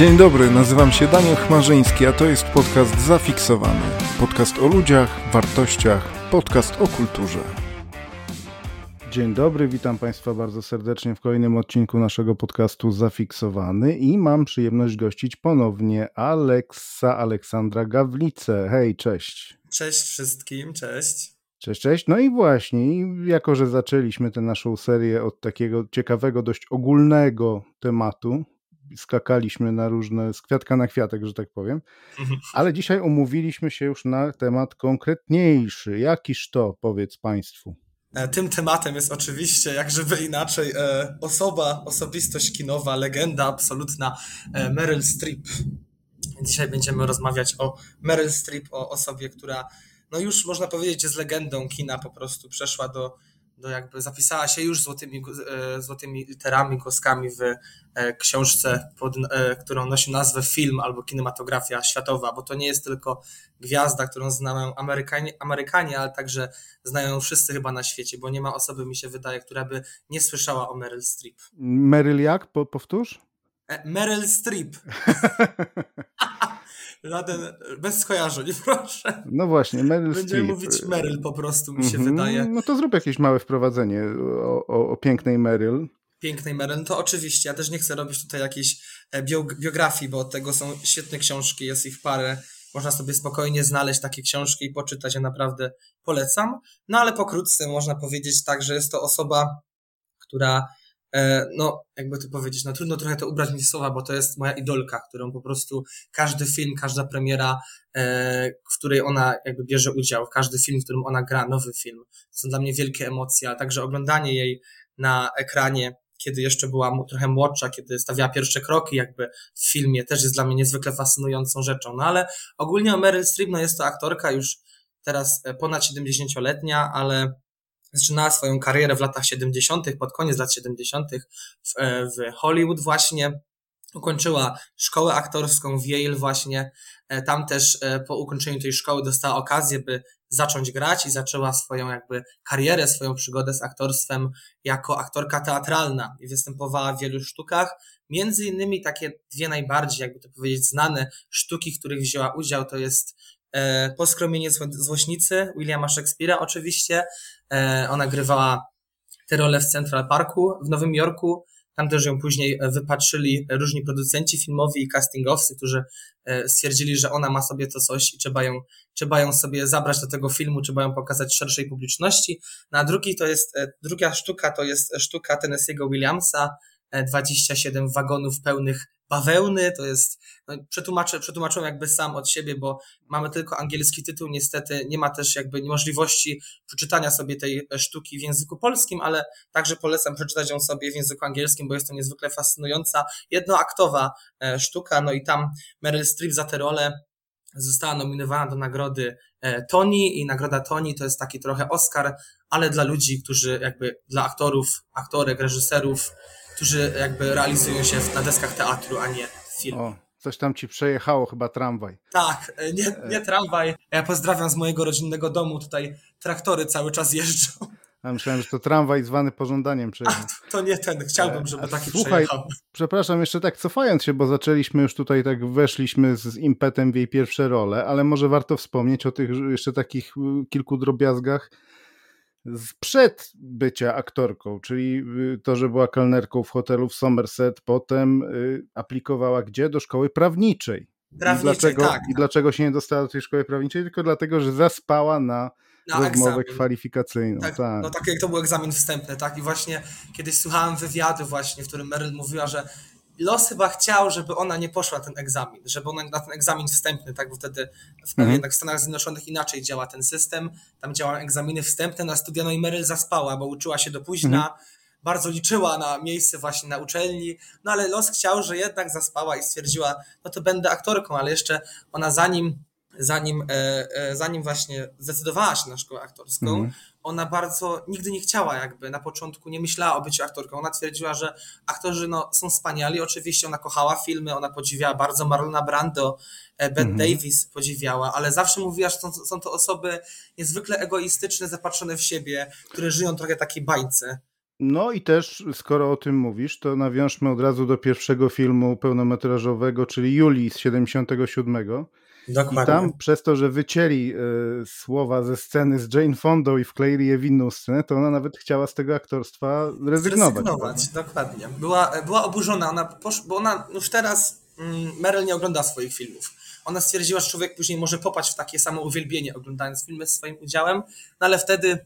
Dzień dobry, nazywam się Daniel Chmarzyński, a to jest podcast Zafiksowany. Podcast o ludziach, wartościach, podcast o kulturze. Dzień dobry, witam Państwa bardzo serdecznie w kolejnym odcinku naszego podcastu Zafiksowany i mam przyjemność gościć ponownie Aleksa Aleksandra Gawlicę. Hej, cześć. Cześć wszystkim, cześć. Cześć, cześć. No i właśnie, jako że zaczęliśmy tę naszą serię od takiego ciekawego, dość ogólnego tematu, skakaliśmy na różne, z kwiatka na kwiatek, że tak powiem. Ale dzisiaj umówiliśmy się już na temat konkretniejszy. Jakiż to, powiedz Państwu? E, tym tematem jest oczywiście, jak żeby inaczej, e, osoba, osobistość kinowa, legenda absolutna e, Meryl Streep. Dzisiaj będziemy rozmawiać o Meryl Streep, o osobie, która no już można powiedzieć jest legendą kina, po prostu przeszła do do jakby zapisała się już złotymi, e, złotymi literami, głoskami w e, książce, pod, e, którą nosi nazwę film albo kinematografia światowa, bo to nie jest tylko gwiazda, którą znają Amerykanie, Amerykanie, ale także znają wszyscy chyba na świecie, bo nie ma osoby, mi się wydaje, która by nie słyszała o Meryl Streep. Meryl jak? Po, powtórz? Meryl Streep. Żaden, bez skojarzeń, proszę. No właśnie, Meryl Będziemy Streep. mówić Meryl po prostu, mi się mm -hmm. wydaje. No to zrób jakieś małe wprowadzenie o, o, o pięknej Meryl. Pięknej Meryl, no to oczywiście, ja też nie chcę robić tutaj jakiejś e, biografii, bo od tego są świetne książki, jest ich parę. Można sobie spokojnie znaleźć takie książki i poczytać, ja naprawdę polecam. No ale pokrótce można powiedzieć tak, że jest to osoba, która no, jakby to powiedzieć, no trudno trochę to ubrać mi słowa, bo to jest moja idolka, którą po prostu każdy film, każda premiera, e, w której ona jakby bierze udział, każdy film, w którym ona gra, nowy film, są dla mnie wielkie emocje, a także oglądanie jej na ekranie, kiedy jeszcze była trochę młodsza, kiedy stawiała pierwsze kroki jakby w filmie, też jest dla mnie niezwykle fascynującą rzeczą, no ale ogólnie o Meryl Streep, no jest to aktorka już teraz e, ponad 70-letnia, ale zaczynała swoją karierę w latach 70., pod koniec lat 70. W, e, w Hollywood właśnie. Ukończyła szkołę aktorską w Yale właśnie. E, tam też e, po ukończeniu tej szkoły dostała okazję, by zacząć grać i zaczęła swoją jakby karierę, swoją przygodę z aktorstwem jako aktorka teatralna i występowała w wielu sztukach. Między innymi takie dwie najbardziej, jakby to powiedzieć, znane sztuki, w których wzięła udział, to jest Poskromienie Złośnicy Williama Shakespeare'a oczywiście. E, ona grywała tę rolę w Central Parku w Nowym Jorku. Tam też ją później wypatrzyli różni producenci filmowi i castingowcy, którzy e, stwierdzili, że ona ma sobie to coś i trzeba ją, trzeba ją sobie zabrać do tego filmu, trzeba ją pokazać szerszej publiczności. Na drugi to jest, e, druga sztuka to jest sztuka Tennessee'ego Williamsa, 27 wagonów pełnych bawełny, to jest, no, przetłumaczę, przetłumaczyłem jakby sam od siebie, bo mamy tylko angielski tytuł, niestety nie ma też jakby możliwości przeczytania sobie tej sztuki w języku polskim, ale także polecam przeczytać ją sobie w języku angielskim, bo jest to niezwykle fascynująca, jednoaktowa e, sztuka, no i tam Meryl Streep za tę rolę została nominowana do nagrody e, Tony i nagroda Tony to jest taki trochę Oscar, ale dla ludzi, którzy jakby, dla aktorów, aktorek, reżyserów, którzy jakby realizują się na deskach teatru, a nie w filmie. O, coś tam ci przejechało, chyba tramwaj. Tak, e, nie, nie tramwaj. Ja pozdrawiam z mojego rodzinnego domu, tutaj traktory cały czas jeżdżą. A myślałem, że to tramwaj zwany pożądaniem przejechał. To nie ten, chciałbym, żeby taki Słuchaj, przejechał. Przepraszam, jeszcze tak cofając się, bo zaczęliśmy już tutaj, tak weszliśmy z impetem w jej pierwsze role, ale może warto wspomnieć o tych jeszcze takich y, kilku drobiazgach, sprzed bycia aktorką, czyli y, to, że była kelnerką w hotelu w Somerset, potem y, aplikowała gdzie? Do szkoły prawniczej. Prawniczej, I dlaczego, tak. I dlaczego się nie dostała do tej szkoły prawniczej? Tylko dlatego, że zaspała na, na rozmowę egzamin. kwalifikacyjną. Tak, tak. No tak jak to był egzamin wstępny, tak? I właśnie kiedyś słuchałem wywiadu właśnie, w którym Meryl mówiła, że los chyba chciał, żeby ona nie poszła na ten egzamin, żeby ona na ten egzamin wstępny, tak, bo wtedy w, mhm. jednak w Stanach Zjednoczonych inaczej działa ten system, tam działają egzaminy wstępne na studia, no i Meryl zaspała, bo uczyła się do późna, mhm. bardzo liczyła na miejsce właśnie na uczelni, no ale los chciał, że jednak zaspała i stwierdziła, no to będę aktorką, ale jeszcze ona zanim zanim, e, e, zanim właśnie zdecydowała się na szkołę aktorską, mhm ona bardzo nigdy nie chciała jakby, na początku nie myślała o byciu aktorką. Ona twierdziła, że aktorzy no, są wspaniali. Oczywiście ona kochała filmy, ona podziwiała bardzo Marlona Brando, e, Ben mhm. Davis podziwiała, ale zawsze mówiła, że są, są to osoby niezwykle egoistyczne, zapatrzone w siebie, które żyją trochę takiej bańce. No i też, skoro o tym mówisz, to nawiążmy od razu do pierwszego filmu pełnometrażowego, czyli Julii z 77. Dokładnie. I tam przez to, że wycięli y, słowa ze sceny z Jane Fondą i wkleili je w inną scenę, to ona nawet chciała z tego aktorstwa rezygnować. Rezygnować, dokładnie. Była, była oburzona, ona posz, bo ona już teraz, mm, Meryl nie ogląda swoich filmów. Ona stwierdziła, że człowiek później może popaść w takie samo uwielbienie oglądając filmy z swoim udziałem, no ale wtedy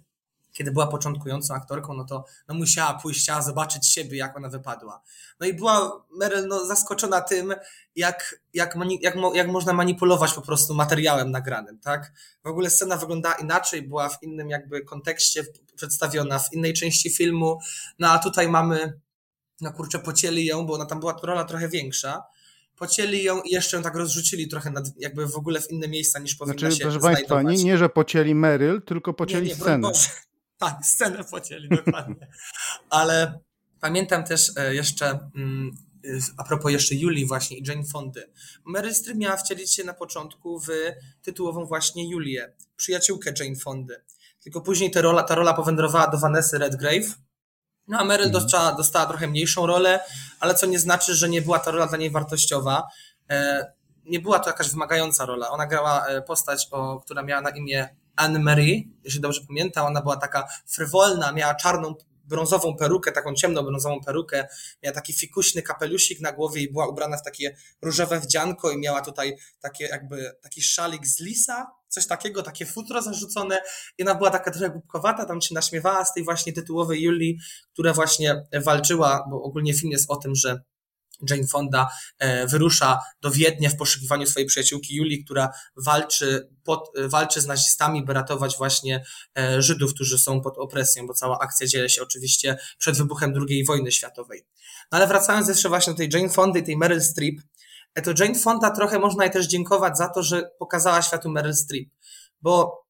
kiedy była początkującą aktorką, no to no musiała pójść, chciała zobaczyć siebie, jak ona wypadła. No i była Meryl no, zaskoczona tym, jak, jak, jak, jak można manipulować po prostu materiałem nagranym, tak? W ogóle scena wyglądała inaczej, była w innym jakby kontekście przedstawiona, w innej części filmu, no a tutaj mamy, no kurczę, pocięli ją, bo ona tam była rola trochę większa, pocięli ją i jeszcze ją tak rozrzucili trochę nad, jakby w ogóle w inne miejsca niż powinna znaczy, się proszę znajdować. Państwa, nie, nie, że pocięli Meryl, tylko pocięli nie, nie, scenę. Tak, scenę pocięli, dokładnie. Ale pamiętam też e, jeszcze, mm, a propos jeszcze Julii właśnie i Jane Fondy. Meryl Streep miała wcielić się na początku w tytułową właśnie Julię, przyjaciółkę Jane Fondy. Tylko później ta rola, ta rola powędrowała do Vanessa Redgrave, no a Meryl mhm. dostała, dostała trochę mniejszą rolę, ale co nie znaczy, że nie była ta rola dla niej wartościowa. E, nie była to jakaś wymagająca rola. Ona grała e, postać, o, która miała na imię Anne Marie, jeśli dobrze pamiętam, ona była taka frywolna, miała czarną, brązową perukę, taką ciemną brązową perukę, miała taki fikuśny kapelusik na głowie i była ubrana w takie różowe wdzianko i miała tutaj takie jakby taki szalik z lisa, coś takiego, takie futro zarzucone. I ona była taka trochę głupkowata, tam się naśmiewała z tej właśnie tytułowej Julii, która właśnie walczyła, bo ogólnie film jest o tym, że Jane Fonda e, wyrusza do Wiednia w poszukiwaniu swojej przyjaciółki Julii, która walczy, pod, e, walczy z nazistami, by ratować właśnie e, Żydów, którzy są pod opresją, bo cała akcja dzieje się oczywiście przed wybuchem II wojny światowej. No ale wracając jeszcze właśnie do tej Jane Fondy i tej Meryl Streep, to Jane Fonda trochę można jej też dziękować za to, że pokazała światu Meryl Streep, bo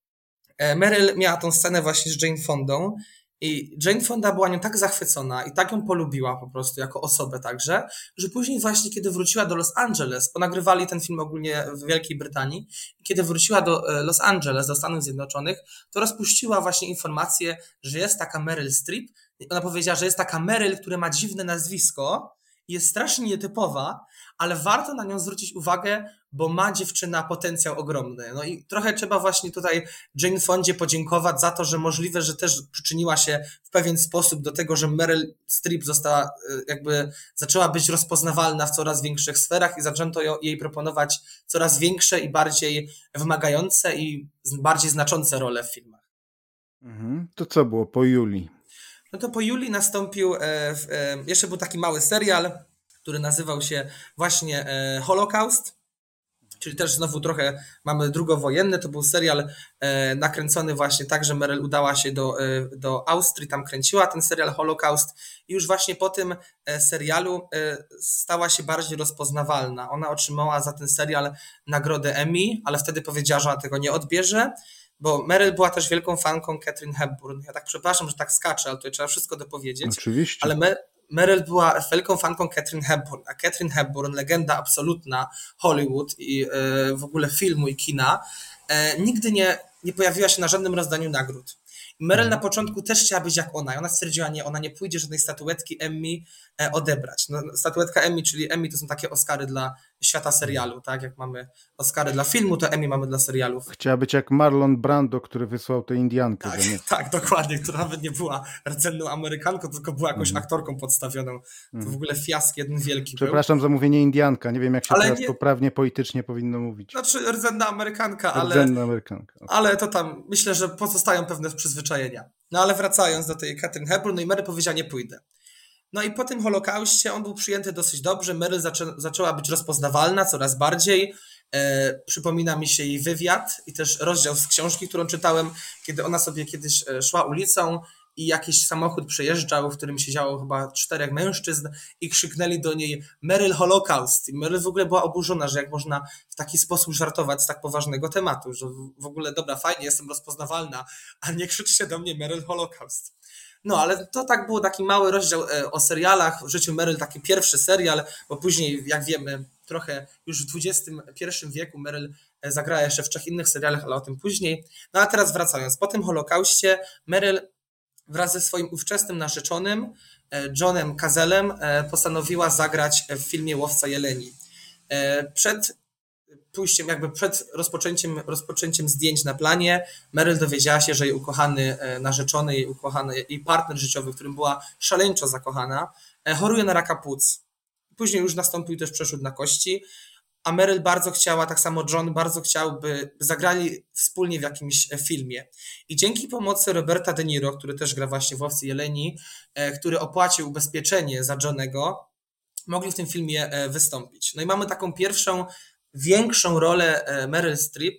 Meryl miała tą scenę właśnie z Jane Fondą i Jane Fonda była nią tak zachwycona i tak ją polubiła po prostu jako osobę także, że później właśnie kiedy wróciła do Los Angeles, bo nagrywali ten film ogólnie w Wielkiej Brytanii, kiedy wróciła do e, Los Angeles, do Stanów Zjednoczonych, to rozpuściła właśnie informację, że jest taka Meryl Streep. Ona powiedziała, że jest taka Meryl, która ma dziwne nazwisko, jest strasznie nietypowa, ale warto na nią zwrócić uwagę, bo ma dziewczyna potencjał ogromny. No i trochę trzeba właśnie tutaj Jane Fondzie podziękować za to, że możliwe, że też przyczyniła się w pewien sposób do tego, że Meryl Streep została, e, jakby zaczęła być rozpoznawalna w coraz większych sferach i zaczęto jej proponować coraz większe i bardziej wymagające i bardziej znaczące role w filmach. Mhm. To co było po Julii? No to po Julii nastąpił, e, e, jeszcze był taki mały serial, który nazywał się właśnie e, Holocaust, czyli też znowu trochę mamy drugowojenny, to był serial nakręcony właśnie tak, że Meryl udała się do, do Austrii, tam kręciła ten serial Holocaust i już właśnie po tym serialu stała się bardziej rozpoznawalna. Ona otrzymała za ten serial nagrodę Emmy, ale wtedy powiedziała, że ona tego nie odbierze, bo Meryl była też wielką fanką Catherine Hepburn. Ja tak przepraszam, że tak skaczę, ale tutaj trzeba wszystko dopowiedzieć. Oczywiście. Ale Me Meryl była wielką fanką Catherine Hepburn, a Catherine Hepburn, legenda absolutna Hollywood i e, w ogóle filmu i kina, e, nigdy nie, nie pojawiła się na żadnym rozdaniu nagród. Meryl na początku też chciała być jak ona i ona stwierdziła, nie, ona nie pójdzie żadnej statuetki Emmy e, odebrać. No, statuetka Emmy, czyli Emmy to są takie Oscary dla świata serialu, tak? Jak mamy Oscary dla filmu, to Emmy mamy dla serialów. Chciała być jak Marlon Brando, który wysłał tę Indiankę. Tak, tak, dokładnie, która nawet nie była rdzenną Amerykanką, tylko była jakąś mm. aktorką podstawioną. To w mhm. ogóle fiask jeden wielki Przepraszam był. za mówienie Indianka, nie wiem jak się ale teraz nie... poprawnie politycznie powinno mówić. Znaczy rdzenna Amerykanka, ale... Rdzenna Amerykanka. Okay. Ale to tam, myślę, że pozostają pewne przyzwyczajenia. No ale wracając do tej Catherine Hepburn, no i Mary powiedziała, nie pójdę. No i po tym Holokauście on był przyjęty dosyć dobrze. Meryl zaczę, zaczęła być rozpoznawalna coraz bardziej. E, przypomina mi się jej wywiad i też rozdział z książki, którą czytałem, kiedy ona sobie kiedyś e, szła ulicą i jakiś samochód przejeżdżał, w którym siedziało chyba czterech mężczyzn i krzyknęli do niej Meryl Holocaust. I Meryl w ogóle była oburzona, że jak można w taki sposób żartować z tak poważnego tematu, że w ogóle dobra, fajnie, jestem rozpoznawalna, a nie krzyczcie do mnie Meryl Holocaust. No, ale to tak było taki mały rozdział e, o serialach. W życiu Meryl taki pierwszy serial, bo później, jak wiemy, trochę już w XXI wieku Meryl e, zagrała jeszcze w trzech innych serialach, ale o tym później. No a teraz wracając, po tym Holokauście Meryl wraz ze swoim ówczesnym narzeczonym Johnem Kazelem postanowiła zagrać w filmie Łowca Jeleni. Przed pójściem, jakby przed rozpoczęciem, rozpoczęciem zdjęć na planie, Meryl dowiedziała się, że jej ukochany narzeczony, jej ukochany, jej partner życiowy, w którym była szaleńczo zakochana, choruje na raka płuc. Później już nastąpił też przeszód na kości, a Meryl bardzo chciała, tak samo John bardzo chciał, by zagrali wspólnie w jakimś e, filmie. I dzięki pomocy Roberta De Niro, który też gra właśnie w Łowcy Jeleni, e, który opłacił ubezpieczenie za Johnego, mogli w tym filmie e, wystąpić. No i mamy taką pierwszą, większą rolę Meryl Streep,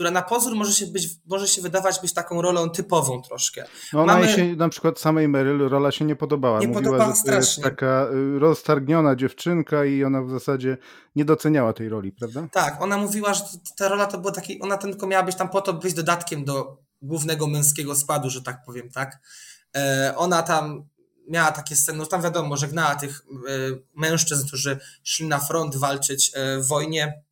która na pozór może się, być, może się wydawać być taką rolą typową troszkę. No ona Mamy... się, na przykład samej Meryl rola się nie podobała. Nie Mówiła, podobała że to strasznie. jest taka y, roztargniona dziewczynka i ona w zasadzie nie doceniała tej roli, prawda? Tak, ona mówiła, że ta rola to była taki, ona tylko miała być tam po to, by być dodatkiem do głównego męskiego składu, że tak powiem, tak? E, ona tam miała takie sceny, no tam wiadomo, żegnała tych e, mężczyzn, którzy szli na front walczyć e, w wojnie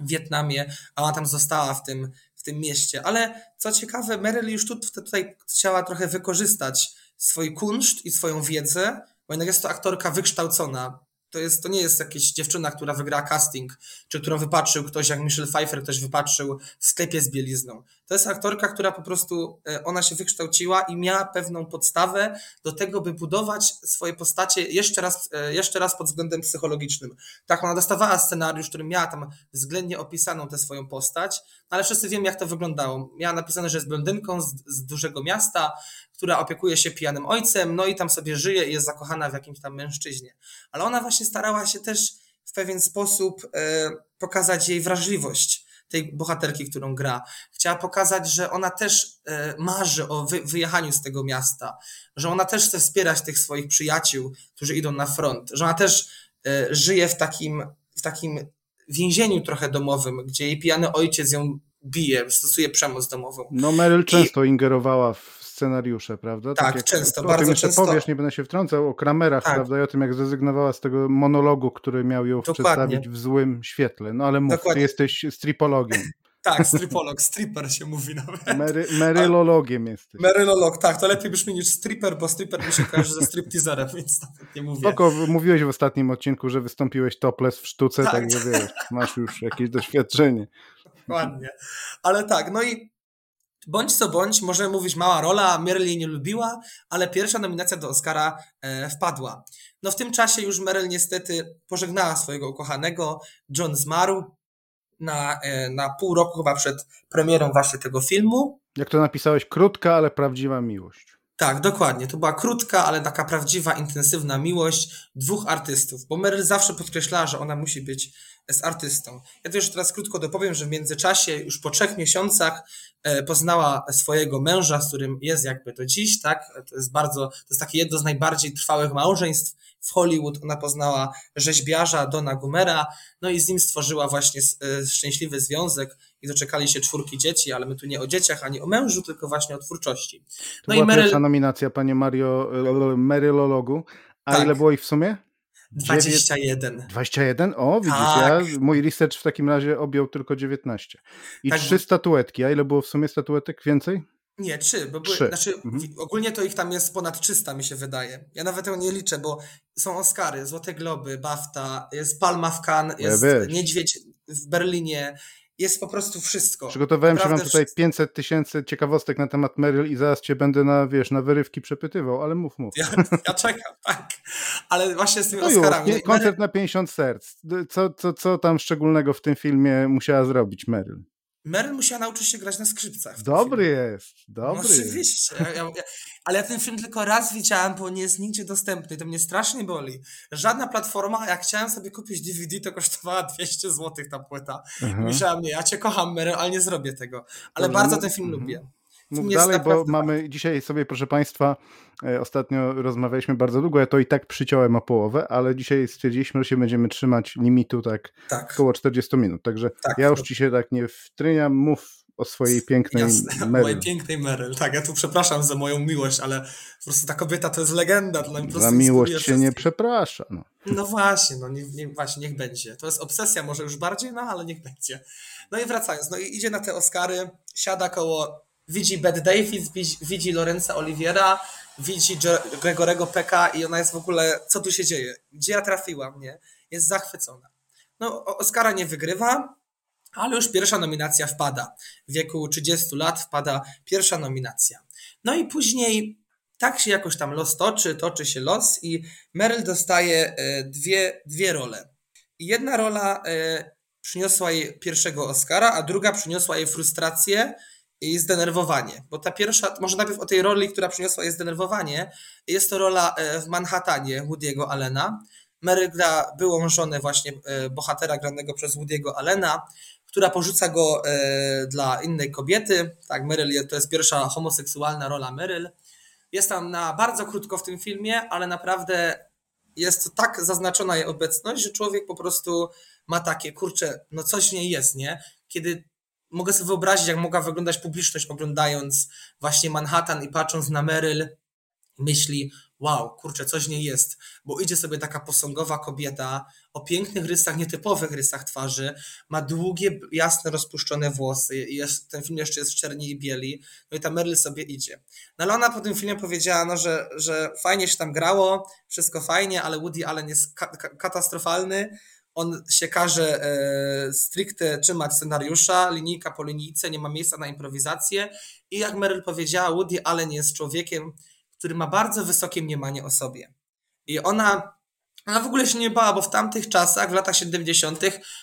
Wietnamie, a ona tam została w tym, w tym mieście. Ale co ciekawe, Meryl już tu, tutaj chciała trochę wykorzystać swój kunszt i swoją wiedzę, bo jednak jest to aktorka wykształcona. To, jest, to nie jest jakaś dziewczyna, która wygra casting, czy którą wypatrzył ktoś, jak Michelle Pfeiffer ktoś wypatrzył w sklepie z bielizną. To jest aktorka, która po prostu, e, ona się wykształciła i miała pewną podstawę do tego, by budować swoje postacie jeszcze raz, e, jeszcze raz pod względem psychologicznym. Tak, ona dostawała scenariusz, który miała tam względnie opisaną tę swoją postać, ale wszyscy wiemy, jak to wyglądało. Miała napisane, że jest blondynką z, z dużego miasta, która opiekuje się pijanym ojcem, no i tam sobie żyje i jest zakochana w jakimś tam mężczyźnie. Ale ona właśnie starała się też w pewien sposób e, pokazać jej wrażliwość tej bohaterki, którą gra. Chciała pokazać, że ona też e, marzy o wy, wyjechaniu z tego miasta, że ona też chce wspierać tych swoich przyjaciół, którzy idą na front, że ona też e, żyje w takim, w takim więzieniu trochę domowym, gdzie jej pijany ojciec ją bije, stosuje przemoc domową. No Meryl często I... ingerowała w scenariusze, prawda? Tak, tak często, o bardzo tym jeszcze często. powiesz, nie będę się wtrącał, o Kramerach, tak. prawda, i o tym, jak zrezygnowała z tego monologu, który miał ją Dokładnie. przedstawić w złym świetle. No ale mów, Dokładnie. ty jesteś stripologiem. Tak, stripolog, stripper się mówi nawet. Mary, merylologiem jesteś. Merylolog, tak, to lepiej brzmi niż stripper, bo stripper mi się kojarzy ze stripteaserem, więc nawet nie mówię. Spoko, mówiłeś w ostatnim odcinku, że wystąpiłeś topless w sztuce, tak, tak że wiesz, masz już jakieś doświadczenie. Dokładnie. Ale tak, no i Bądź co bądź, możemy mówić mała rola, Meryl jej nie lubiła, ale pierwsza nominacja do Oscara e, wpadła. No w tym czasie już Meryl niestety pożegnała swojego ukochanego, John zmarł na, e, na pół roku chyba przed premierą właśnie tego filmu. Jak to napisałeś, krótka, ale prawdziwa miłość. Tak, dokładnie. To była krótka, ale taka prawdziwa, intensywna miłość dwóch artystów, bo Meryl zawsze podkreślała, że ona musi być z artystą. Ja to już teraz krótko dopowiem, że w międzyczasie, już po trzech miesiącach e, poznała swojego męża, z którym jest jakby do dziś, tak? To jest bardzo, to jest takie jedno z najbardziej trwałych małżeństw w Hollywood. Ona poznała rzeźbiarza Dona Gumera, no i z nim stworzyła właśnie e, szczęśliwy związek i doczekali się czwórki dzieci, ale my tu nie o dzieciach, ani o mężu, tylko właśnie o twórczości. No to i była Meryl... pierwsza nominacja, panie Mario, Merylologu. A tak. ile było ich w sumie? 21. 21? O, widzisz, tak. ja, mój research w takim razie objął tylko 19. I tak. trzy statuetki. A ile było w sumie statuetek? Więcej? Nie, trzy, bo były, trzy. znaczy mhm. ogólnie to ich tam jest ponad 300 mi się wydaje. Ja nawet tego nie liczę, bo są Oscary, Złote Globy, BAFTA, jest Palma w Cannes, jest ja Niedźwiedź w Berlinie, jest po prostu wszystko. Przygotowałem Naprawdę się mam tutaj wszystko. 500 tysięcy ciekawostek na temat Meryl i zaraz cię będę na, wiesz, na wyrywki przepytywał, ale mów, mów. Ja, ja czekam, tak. Ale właśnie z tymi no Oscarami. Już, koncert na 50 serc. Co, co, co tam szczególnego w tym filmie musiała zrobić Meryl? Meryl musiała nauczyć się grać na skrzypcach. Dobry jest, dobry. No, oczywiście, ja, ja, ale ja ten film tylko raz widziałem, bo nie jest nigdzie dostępny. To mnie strasznie boli. Żadna platforma, jak chciałem sobie kupić DVD, to kosztowała 200 zł ta płyta. Mhm. Myślałem, nie, ja cię kocham Meryl, ale nie zrobię tego. Ale Dobrze, bardzo ten film mhm. lubię. Mów dalej, bo mamy dzisiaj sobie, proszę Państwa, e, ostatnio rozmawialiśmy bardzo długo, ja to i tak przyciąłem o połowę, ale dzisiaj stwierdziliśmy, że się będziemy trzymać limitu tak, tak. około 40 minut, także tak, ja już Ci się tak nie wtryniam, mów o swojej pięknej Jasne, Meryl. mojej pięknej Meryl. Tak, ja tu przepraszam za moją miłość, ale po prostu ta kobieta to jest legenda. Dla mnie za miłość się nie przeprasza. No, no właśnie, no nie, nie, właśnie, niech będzie. To jest obsesja może już bardziej, no ale niech będzie. No i wracając, no i idzie na te Oscary, siada koło widzi Bette Davis, widzi Lorenza Oliviera widzi Gregorego Peka i ona jest w ogóle, co tu się dzieje? Gdzie ja trafiłam, nie? Jest zachwycona. No, Oscara nie wygrywa, ale już pierwsza nominacja wpada. W wieku 30 lat wpada pierwsza nominacja. No i później tak się jakoś tam los toczy, toczy się los i Meryl dostaje e, dwie, dwie role. Jedna rola e, przyniosła jej pierwszego Oscara, a druga przyniosła jej frustrację i zdenerwowanie. Bo ta pierwsza, może najpierw o tej roli, która przyniosła jej zdenerwowanie, jest to rola e, w Manhattanie Woody'ego Allena. Mary gra byłą żonę właśnie bohatera granego przez Woody'ego Allena, która porzuca go dla innej kobiety. Tak, Meryl to jest pierwsza homoseksualna rola Meryl. Jest tam na bardzo krótko w tym filmie, ale naprawdę jest tak zaznaczona jej obecność, że człowiek po prostu ma takie, kurczę, no coś w niej jest, nie? Kiedy mogę sobie wyobrazić, jak mogła wyglądać publiczność oglądając właśnie Manhattan i patrząc na Meryl, myśli, wow, kurczę, coś nie jest, bo idzie sobie taka posągowa kobieta o pięknych rysach, nietypowych rysach twarzy, ma długie, jasne, rozpuszczone włosy, jest, ten film jeszcze jest w czerni i bieli, no i ta Meryl sobie idzie. No ale ona po tym filmie powiedziała, no, że, że fajnie się tam grało, wszystko fajnie, ale Woody Allen jest ka katastrofalny, on się każe e, stricte trzymać scenariusza, linijka po linijce, nie ma miejsca na improwizację i jak Meryl powiedziała, Woody Allen jest człowiekiem, który ma bardzo wysokie mniemanie o sobie. I ona, ona w ogóle się nie bała, bo w tamtych czasach, w latach 70.,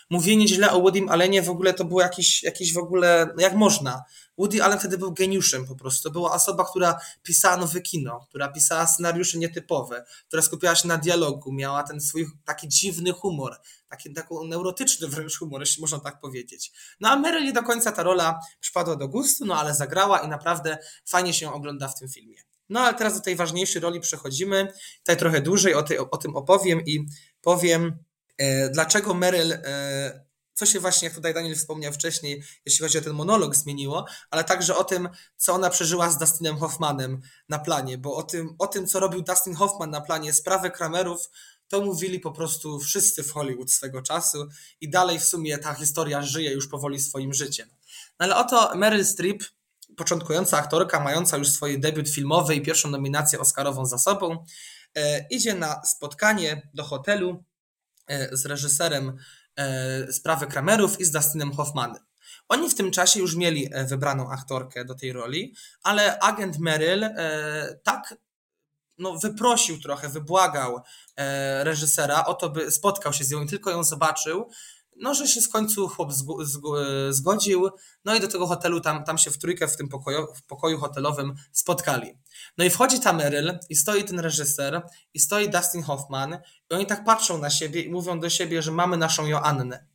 mówienie źle o Woodym Allenie w ogóle to było jakieś, jakieś w ogóle, no jak można. Woody Allen wtedy był geniuszem po prostu. Była osoba, która pisała nowe kino, która pisała scenariusze nietypowe, która skupiała się na dialogu, miała ten swój taki dziwny humor, taki, taki neurotyczny wręcz humor, jeśli można tak powiedzieć. No a Meryl nie do końca ta rola przypadła do gustu, no ale zagrała i naprawdę fajnie się ogląda w tym filmie. No ale teraz do tej ważniejszej roli przechodzimy. Tutaj trochę dłużej o, tej, o tym opowiem i powiem, e, dlaczego Meryl, e, co się właśnie, jak tutaj Daniel wspomniał wcześniej, jeśli chodzi o ten monolog, zmieniło, ale także o tym, co ona przeżyła z Dustinem Hoffmanem na planie, bo o tym, o tym co robił Dustin Hoffman na planie sprawy Kramerów, to mówili po prostu wszyscy w Hollywood swego czasu i dalej w sumie ta historia żyje już powoli swoim życiem. No ale oto Meryl Streep początkująca aktorka, mająca już swój debiut filmowy i pierwszą nominację Oscarową za sobą, e, idzie na spotkanie do hotelu e, z reżyserem e, Sprawy Kramerów i z Dustinem Hoffmanem. Oni w tym czasie już mieli wybraną aktorkę do tej roli, ale agent Meryl tak no, wyprosił trochę, wybłagał reżysera o to, by spotkał się z nią i tylko ją zobaczył, no, że się w końcu chłop zgodził, no i do tego hotelu tam, tam się w trójkę w tym pokoju, w pokoju hotelowym spotkali. No i wchodzi ta Meryl i stoi ten reżyser i stoi Dustin Hoffman i oni tak patrzą na siebie i mówią do siebie, że mamy naszą Joannę.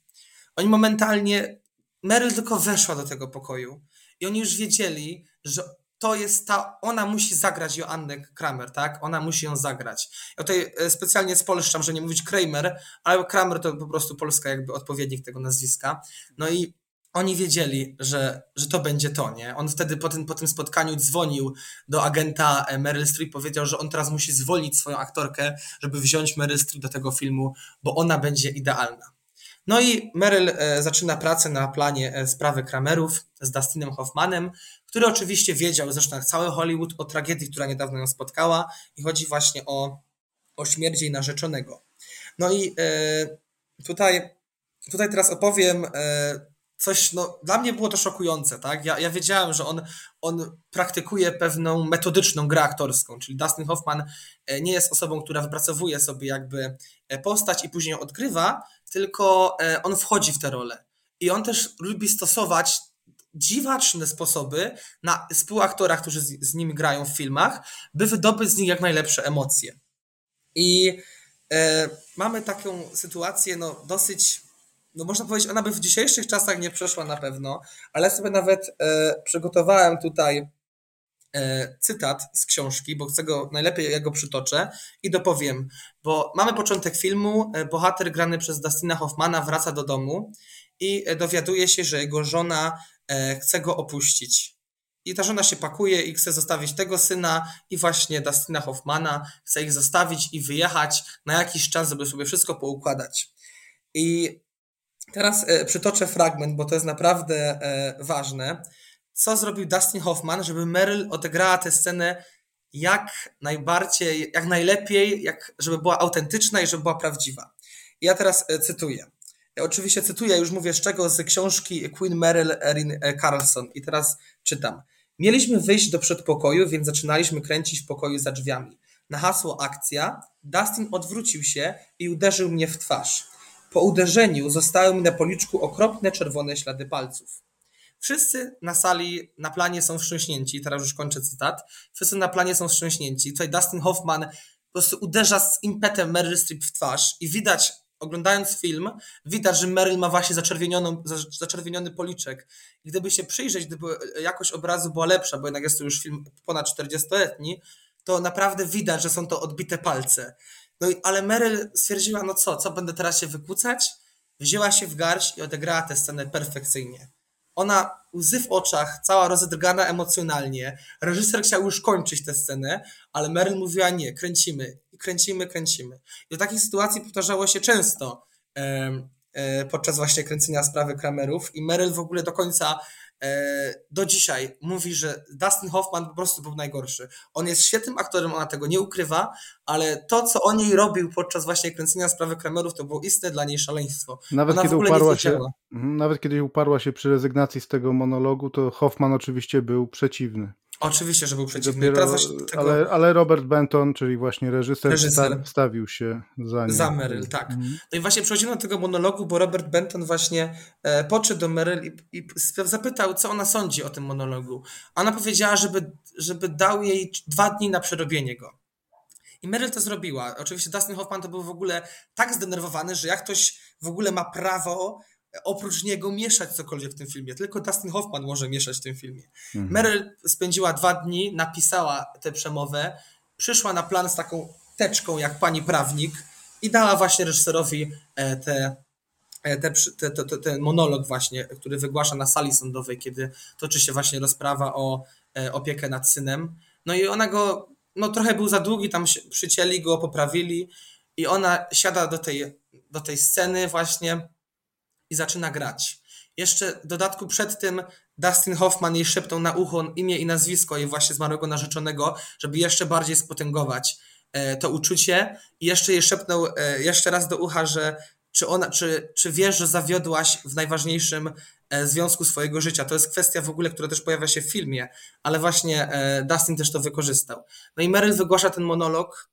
Oni momentalnie, Meryl tylko weszła do tego pokoju i oni już wiedzieli, że to jest ta, ona musi zagrać Joannę Kramer, tak? Ona musi ją zagrać. Ja tutaj e, specjalnie spolszczam, że nie mówić Kramer, ale Kramer to po prostu polska jakby odpowiednik tego nazwiska. No i oni wiedzieli, że, że to będzie to, nie? On wtedy po tym, po tym spotkaniu dzwonił do agenta e, Meryl Streep, powiedział, że on teraz musi zwolnić swoją aktorkę, żeby wziąć Meryl Streep do tego filmu, bo ona będzie idealna. No i Meryl e, zaczyna pracę na planie sprawy Kramerów z Dustinem Hoffmanem, który oczywiście wiedział, zresztą jak cały Hollywood, o tragedii, która niedawno ją spotkała i chodzi właśnie o, o śmierć jej narzeczonego. No i e, tutaj, tutaj teraz opowiem e, coś, no dla mnie było to szokujące, tak? Ja, ja wiedziałem, że on, on praktykuje pewną metodyczną grę aktorską, czyli Dustin Hoffman e, nie jest osobą, która wypracowuje sobie jakby postać i później ją odgrywa, tylko on wchodzi w tę rolę. I on też lubi stosować dziwaczne sposoby na współaktorach, którzy z, z nim grają w filmach, by wydobyć z nich jak najlepsze emocje. I e, mamy taką sytuację, no dosyć, no można powiedzieć, ona by w dzisiejszych czasach nie przeszła na pewno, ale sobie nawet e, przygotowałem tutaj e, cytat z książki, bo chcę go, najlepiej ja go przytoczę i dopowiem, bo mamy początek filmu, e, bohater grany przez Dustina Hoffmana wraca do domu i e, dowiaduje się, że jego żona chce go opuścić. I ta żona się pakuje i chce zostawić tego syna i właśnie Dustina Hoffmana, chce ich zostawić i wyjechać na jakiś czas, żeby sobie wszystko poukładać. I teraz e, przytoczę fragment, bo to jest naprawdę e, ważne. Co zrobił Dustin Hoffman, żeby Meryl odegrała tę scenę jak najbardziej, jak najlepiej, jak, żeby była autentyczna i żeby była prawdziwa. Ja teraz e, cytuję. Oczywiście cytuję, już mówię z czego, z książki Queen Meryl Erin e, Carlson i teraz czytam. Mieliśmy wyjść do przedpokoju, więc zaczynaliśmy kręcić w pokoju za drzwiami. Na hasło akcja Dustin odwrócił się i uderzył mnie w twarz. Po uderzeniu zostały mi na policzku okropne czerwone ślady palców. Wszyscy na sali, na planie są wstrząśnięci, teraz już kończę cytat. Wszyscy na planie są wstrząśnięci. Tutaj Dustin Hoffman po prostu uderza z impetem Meryl Streep w twarz i widać, oglądając film, widać, że Meryl ma właśnie zaczerwienioną, zaczerwieniony policzek. I gdyby się przyjrzeć, gdyby jakość obrazu była lepsza, bo jednak jest to już film ponad 40-letni, to naprawdę widać, że są to odbite palce. No i, ale Meryl stwierdziła, no co, co będę teraz się wykłócać? Wzięła się w garść i odegrała tę scenę perfekcyjnie. Ona łzy w oczach, cała rozedrgana emocjonalnie. Reżyser chciał już kończyć tę scenę, ale Meryl mówiła nie, kręcimy, kręcimy, kręcimy. I do takich sytuacji powtarzało się często e, podczas właśnie kręcenia sprawy Kramerów i Meryl w ogóle do końca do dzisiaj mówi, że Dustin Hoffman po prostu był najgorszy. On jest świetnym aktorem, ona tego nie ukrywa, ale to, co on jej robił podczas właśnie kręcenia sprawy Kramerów, to było istne dla niej szaleństwo. Nawet ona kiedy uparła się, mhm, nawet kiedy uparła się przy rezygnacji z tego monologu, to Hoffman oczywiście był przeciwny. Oczywiście, że był przeciwny. Dopiero, tego... ale, ale, Robert Benton, czyli właśnie reżyser, reżyser. stawił się za nim. Za Meryl, tak. Mhm. No i właśnie przechodzimy do tego monologu, bo Robert Benton właśnie e, podszedł do Meryl i, i, zapytał, co ona sądzi o tym monologu. Ona powiedziała, żeby, żeby dał jej dwa dni na przerobienie go. I Meryl to zrobiła. Oczywiście Dustin Hoffman to był w ogóle tak zdenerwowany, że jak ktoś w ogóle ma prawo oprócz niego mieszać cokolwiek w tym filmie. Tylko Dustin Hoffman może mieszać w tym filmie. Mhm. Meryl spędziła dwa dni, napisała tę przemowę, przyszła na plan z taką teczką jak pani prawnik i dała właśnie reżyserowi e, te, e, te, te, te, ten monolog właśnie, który wygłasza na sali sądowej, kiedy toczy się właśnie rozprawa o e, opiekę nad synem. No i ona go, no trochę był za długi, tam przycięli go, poprawili i ona siada do tej, do tej sceny właśnie i zaczyna grać. Jeszcze w dodatku przed tym Dustin Hoffman jej szeptał na ucho imię i nazwisko jej właśnie zmarłego narzeczonego, żeby jeszcze bardziej spotęgować e, to uczucie i jeszcze jej szepnął e, jeszcze raz do ucha, że czy, ona, czy, czy wiesz, że zawiodłaś w najważniejszym e, związku swojego życia. To jest kwestia w ogóle, która też pojawia się w filmie, ale właśnie Dustin też to wykorzystał. No i Meryl wygłasza ten monolog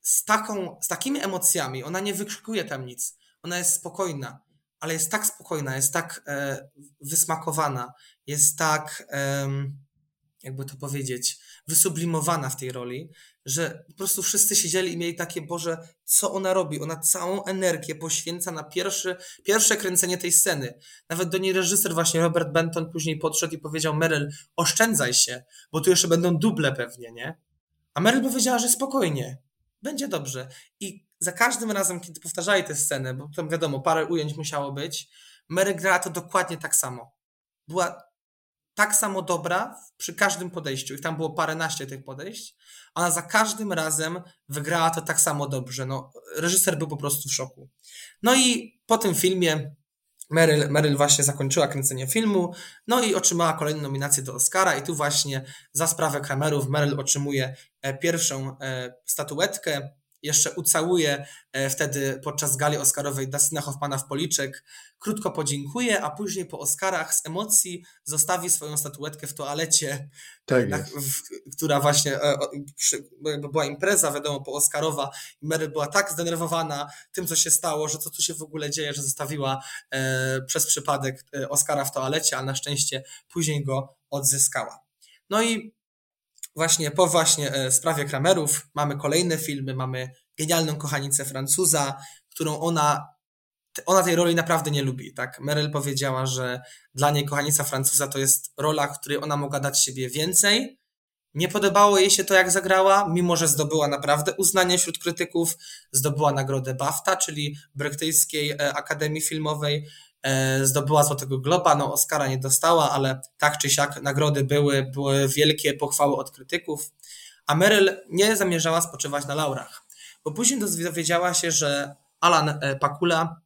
z, taką, z takimi emocjami. Ona nie wykrzykuje tam nic. Ona jest spokojna ale jest tak spokojna, jest tak e, wysmakowana, jest tak, e, jakby to powiedzieć, wysublimowana w tej roli, że po prostu wszyscy siedzieli i mieli takie, Boże, co ona robi? Ona całą energię poświęca na pierwszy, pierwsze kręcenie tej sceny. Nawet do niej reżyser właśnie Robert Benton później podszedł i powiedział, Meryl, oszczędzaj się, bo tu jeszcze będą duble pewnie, nie? A Meryl powiedziała, że spokojnie, będzie dobrze. I za każdym razem, kiedy powtarzali tę scenę, bo tam wiadomo, parę ujęć musiało być, Mary grała to dokładnie tak samo. Była tak samo dobra przy każdym podejściu. Ich tam było paręnaście tych podejść. Ona za każdym razem wygrała to tak samo dobrze. No, reżyser był po prostu w szoku. No i po tym filmie Meryl, Meryl właśnie zakończyła kręcenie filmu, no i otrzymała kolejną nominację do Oscara i tu właśnie za sprawę Kramerów Meryl otrzymuje e, pierwszą e, statuetkę jeszcze ucałuje e, wtedy podczas gali Oscarowej Dustina Hoffmana w policzek, krótko podziękuje, a później po Oscarach z emocji zostawi swoją statuetkę w toalecie, tak na, w, która właśnie e, przy, była impreza, wiadomo, po Oscarowa i Mary była tak zdenerwowana tym, co się stało, że co tu się w ogóle dzieje, że zostawiła e, przez przypadek e, Oscara w toalecie, a na szczęście później go odzyskała. No i właśnie po właśnie e, sprawie Kramerów mamy kolejne filmy, mamy genialną kochanicę Francuza, którą ona, ona tej roli naprawdę nie lubi, tak? Meryl powiedziała, że dla niej kochanica Francuza to jest rola, w której ona mogła dać siebie więcej. Nie podobało jej się to, jak zagrała, mimo że zdobyła naprawdę uznanie wśród krytyków, zdobyła nagrodę BAFTA, czyli Brytyjskiej e, Akademii Filmowej, zdobyła Złotego Globa, no Oscara nie dostała, ale tak czy siak nagrody były, były wielkie pochwały od krytyków, a Meryl nie zamierzała spoczywać na laurach, bo później dowiedziała się, że Alan e, Pakula,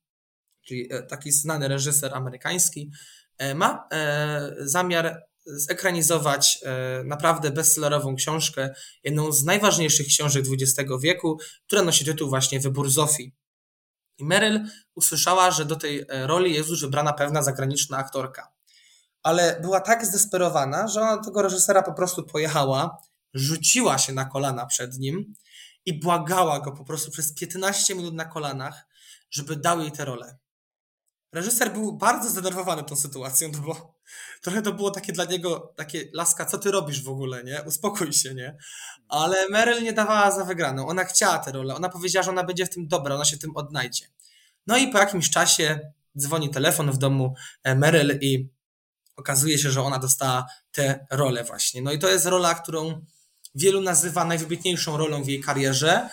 czyli e, taki znany reżyser amerykański, ma zamiar zekranizować e, naprawdę bestsellerową książkę, jedną z najważniejszych książek XX wieku, która nosi tytuł właśnie Wybór Zofii. I Meryl usłyszała, że do tej e, roli jest już wybrana pewna zagraniczna aktorka. Ale była tak zdesperowana, że ona tego reżysera po prostu pojechała, rzuciła się na kolana przed nim i błagała go po prostu przez 15 minut na kolanach, żeby dał jej tę rolę. Reżyser był bardzo zdenerwowany tą sytuacją, no bo trochę to było takie dla niego, takie laska, co ty robisz w ogóle, nie? Uspokój się, nie? Ale Meryl nie dawała za wygraną. Ona chciała tę rolę. Ona powiedziała, że ona będzie w tym dobra, ona się tym odnajdzie. No i po jakimś czasie dzwoni telefon w domu e, Meryl i okazuje się, że ona dostała tę rolę właśnie. No i to jest rola, którą wielu nazywa najwybitniejszą rolą w jej karierze.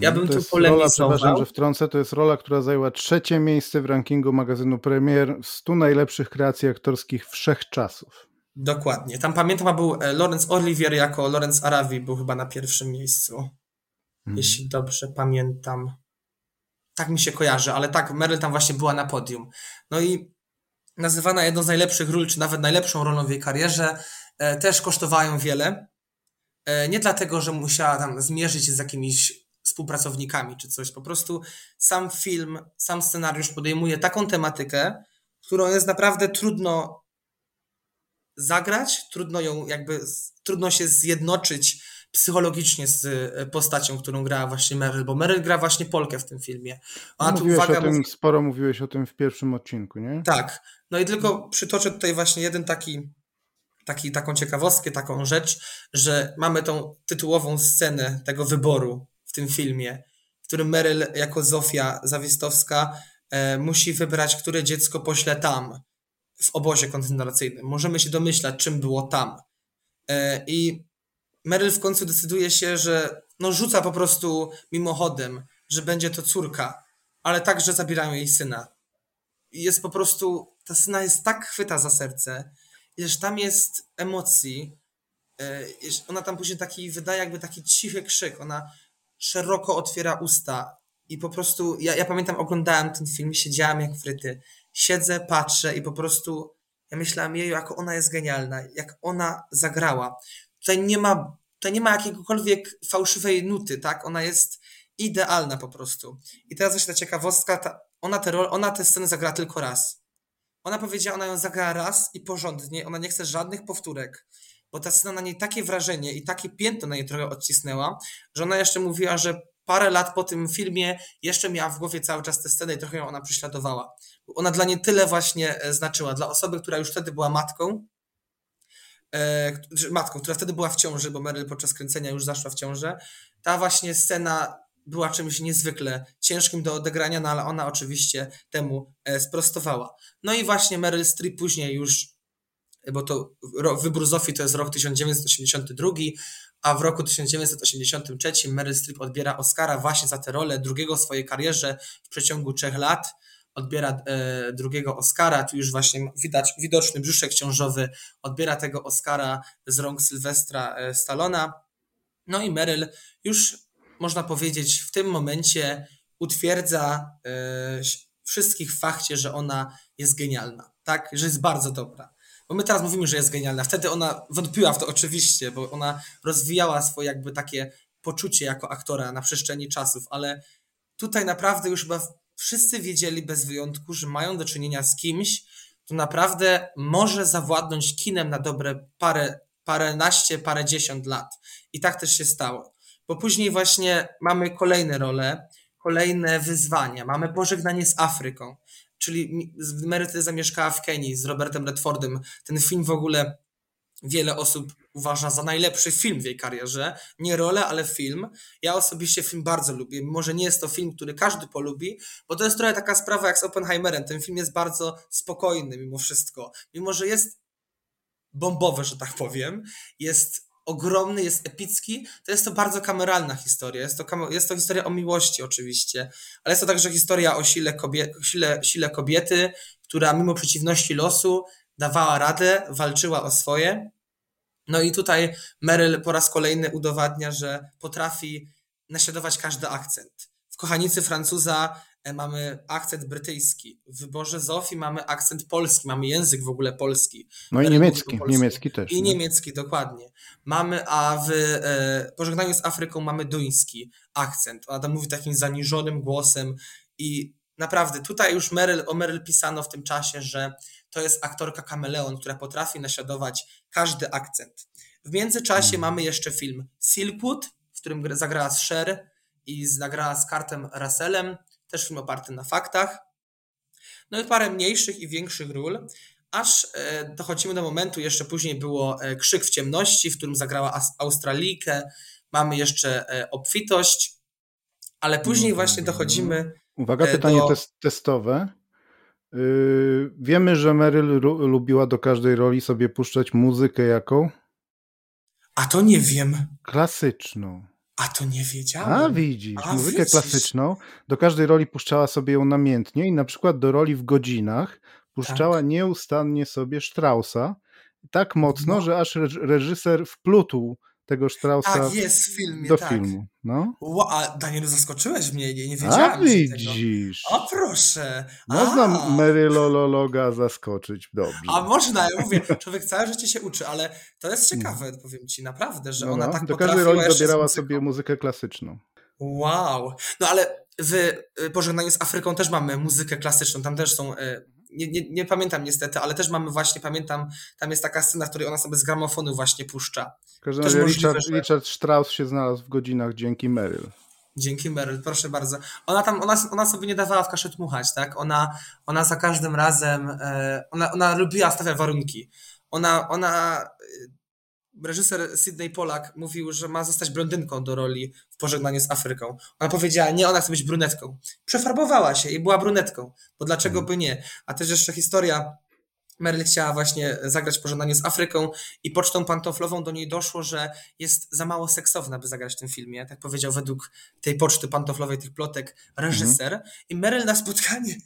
Ja bym to tu polemizował. Rola, przepraszam, że wtrącę, to jest rola, która zajęła trzecie miejsce w rankingu magazynu Premier 100 najlepszych kreacji aktorskich wszechczasów. Dokładnie. Tam pamiętam, był e, Lawrence Olivier jako Lawrence Aravi był chyba na pierwszym miejscu. Hmm. Jeśli dobrze pamiętam. Tak mi się kojarzy, ale tak, Meryl tam właśnie była na podium. No i nazywana jedną z najlepszych ról, czy nawet najlepszą rolą w jej karierze, e, też kosztowają wiele. E, nie dlatego, że musiała tam zmierzyć się z jakimiś współpracownikami czy coś. Po prostu sam film, sam scenariusz podejmuje taką tematykę, którą jest naprawdę trudno zagrać, trudno ją jakby, trudno się zjednoczyć psychologicznie z e, postacią, którą grała właśnie Meryl, bo Meryl gra właśnie Polkę w tym filmie. Ona no, mówiłeś uwaga, o tym, mówi... sporo mówiłeś o tym w pierwszym odcinku, nie? Tak. No i tylko przytoczę tutaj właśnie jeden taki, taki taką ciekawostkę, taką rzecz, że mamy tą tytułową scenę tego wyboru tym filmie, w którym Meryl jako Zofia Zawistowska e, musi wybrać, które dziecko pośle tam, w obozie koncentracyjnym. Możemy się domyślać, czym było tam. E, I Meryl w końcu decyduje się, że no rzuca po prostu mimochodem, że będzie to córka, ale także zabierają jej syna. I jest po prostu, ta syna jest tak chwyta za serce, że tam jest emocji, e, ona tam później taki, wydaje jakby taki cichy krzyk, ona szeroko otwiera usta i po prostu, ja, ja pamiętam, oglądałem ten film, siedziałem jak fryty, siedzę, patrzę i po prostu ja myślałem, jej, jak ona jest genialna, jak ona zagrała. Tutaj nie ma, tutaj nie ma jakiegokolwiek fałszywej nuty, tak? Ona jest idealna po prostu. I teraz właśnie ta ciekawostka, ta, ona, te ona tę scenę zagrała tylko raz. Ona powiedziała, ona ją zagrała raz i porządnie, ona nie chce żadnych powtórek bo ta scena na niej takie wrażenie i takie piętno na niej trochę odcisnęła, że ona jeszcze mówiła, że parę lat po tym filmie jeszcze miała w głowie cały czas tę scenę i trochę ją ona prześladowała. Ona dla niej tyle właśnie e, znaczyła. Dla osoby, która już wtedy była matką, e, matką, która wtedy była w ciąży, bo Meryl podczas kręcenia już zaszła w ciążę, ta właśnie scena była czymś niezwykle ciężkim do odegrania, no ale ona oczywiście temu e, sprostowała. No i właśnie Meryl Streep później już bo to wybór Zofii to jest rok 1982, a w roku 1983 Meryl Streep odbiera Oscara właśnie za tę rolę, drugiego w swojej karierze w przeciągu trzech lat. Odbiera e, drugiego Oscara, tu już właśnie widać widoczny brzuszek ciążowy, odbiera tego Oscara z rąk Sylwestra e, Stallona. No i Meryl już można powiedzieć w tym momencie utwierdza e, wszystkich w fakcie, że ona jest genialna, tak, że jest bardzo dobra. Bo my teraz mówimy, że jest genialna. Wtedy ona wątpiła w to oczywiście, bo ona rozwijała swoje jakby takie poczucie jako aktora na przestrzeni czasów, ale tutaj naprawdę już chyba wszyscy wiedzieli bez wyjątku, że mają do czynienia z kimś, kto naprawdę może zawładnąć kinem na dobre parę, paręnaście, parędziesiąt lat. I tak też się stało. Bo później właśnie mamy kolejne role, kolejne wyzwania. Mamy pożegnanie z Afryką czyli Mary zamieszkała w Kenii z Robertem Redfordem. Ten film w ogóle wiele osób uważa za najlepszy film w jej karierze. Nie rolę, ale film. Ja osobiście film bardzo lubię. Może nie jest to film, który każdy polubi, bo to jest trochę taka sprawa jak z Oppenheimerem. Ten film jest bardzo spokojny mimo wszystko. Mimo, że jest bombowy, że tak powiem. Jest ogromny, jest epicki, to jest to bardzo kameralna historia. Jest to, jest to historia o miłości oczywiście, ale jest to także historia o sile, kobie, sile, sile kobiety, która mimo przeciwności losu dawała radę, walczyła o swoje. No i tutaj Meryl po raz kolejny udowadnia, że potrafi naśladować każdy akcent. W Kochanicy Francuza mamy akcent brytyjski. W wyborze Zofii mamy akcent polski, mamy język w ogóle polski. No i niemiecki, niemiecki też. I niemiecki, dokładnie. Mamy, a w e, pożegnaniu z Afryką mamy duński akcent. Ona tam mówi takim zaniżonym głosem i naprawdę tutaj już Meryl, o Meryl pisano w tym czasie, że to jest aktorka kameleon, która potrafi naśladować każdy akcent. W międzyczasie mamy jeszcze film Silkwood, w którym zagrała z Cher i zagrała z Kartem Russellem, też film oparty na faktach. No i parę mniejszych i większych ról, aż e, dochodzimy do momentu, jeszcze później było e, Krzyk w ciemności, w którym zagrała Australijkę, mamy jeszcze e, Obfitość, ale później mhm. właśnie dochodzimy Uwaga, pytanie do... testowe. Yy, wiemy, że Meryl lubiła do każdej roli sobie puszczać muzykę jaką? A to nie wiem. Klasyczną. A to nie wiedziałem. A widzisz, A, muzykę widzisz. klasyczną. Do każdej roli puszczała sobie ją namiętnie i na przykład do roli w godzinach puszczała tak. nieustannie sobie Straussa. Tak mocno, no. że aż reżyser wplótł tego Straussa tak, jest w filmie, do tak. filmu. No. Ło, a Danielu, zaskoczyłeś mnie, nie, nie wiedziałem. A widzisz. O proszę. Można Marylologa zaskoczyć dobrze. A można, ja mówię, człowiek całe życie się uczy, ale to jest ciekawe, powiem ci, naprawdę, że no, ona no. tak Do każdej roli dobierała sobie muzykę klasyczną. Wow. No ale w y, Pożegnaniu z Afryką też mamy muzykę klasyczną, tam też są y, nie, nie, nie, pamiętam niestety, ale też mamy właśnie, pamiętam, tam jest taka scena, w której ona sobie z gramofonu właśnie puszcza. W każdym razie Richard, że... Richard Strauss się znalazł w godzinach dzięki Meryl. Dzięki Meryl, proszę bardzo. Ona tam, ona, ona sobie nie dawała w kaszę dmuchać, tak? Ona, ona za każdym razem, e, ona, ona lubiła stawiać warunki. Ona, ona reżyser Sidney Polak mówił, że ma zostać blondynką do roli w Pożegnaniu z Afryką. Ona powiedziała, nie, ona chce być brunetką. Przefarbowała się i była brunetką, bo dlaczego mhm. by nie? A też jeszcze historia, Meryl chciała właśnie zagrać Pożegnanie z Afryką i pocztą pantoflową do niej doszło, że jest za mało seksowna, by zagrać w tym filmie. Tak powiedział według tej poczty pantoflowej, tych plotek, reżyser. Mhm. I Meryl na spotkanie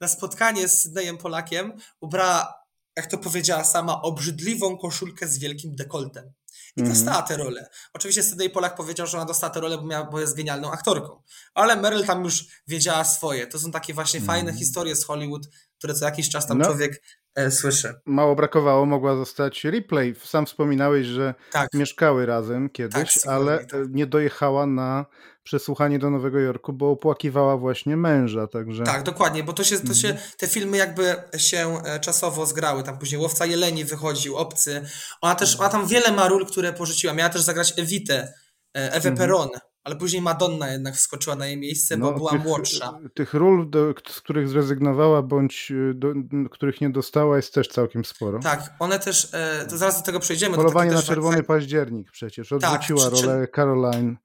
na spotkanie z Sydneyem Polakiem ubrała jak to powiedziała sama, obrzydliwą koszulkę z wielkim dekoltem. I mm. dostała tę rolę. Oczywiście Sydney Polak powiedział, że ona dostała tę rolę, bo, miała, bo jest genialną aktorką. Ale Meryl tam już wiedziała swoje. To są takie właśnie mm. fajne historie z Hollywood, które co jakiś czas tam no. człowiek e, słyszy. Mało brakowało, mogła zostać replay. Sam wspominałeś, że tak. mieszkały razem kiedyś, tak, ale tak. nie dojechała na przesłuchanie do Nowego Jorku, bo opłakiwała właśnie męża, także... Tak, dokładnie, bo to się, to się, mhm. te filmy jakby się e, czasowo zgrały, tam później Łowca Jeleni wychodził, Obcy, ona też, ona tam wiele ma ról, które porzuciła, miała też zagrać Ewitę, e, Ewę mhm. Peron, ale później Madonna jednak wskoczyła na jej miejsce, bo no, była tych, młodsza. Tych ról, do, z których zrezygnowała, bądź e, do, których nie dostała, jest też całkiem sporo. Tak, one też, to zaraz do tego przejdziemy. Polowanie na Czerwony tak, Październik przecież, odwróciła tak, rolę Caroline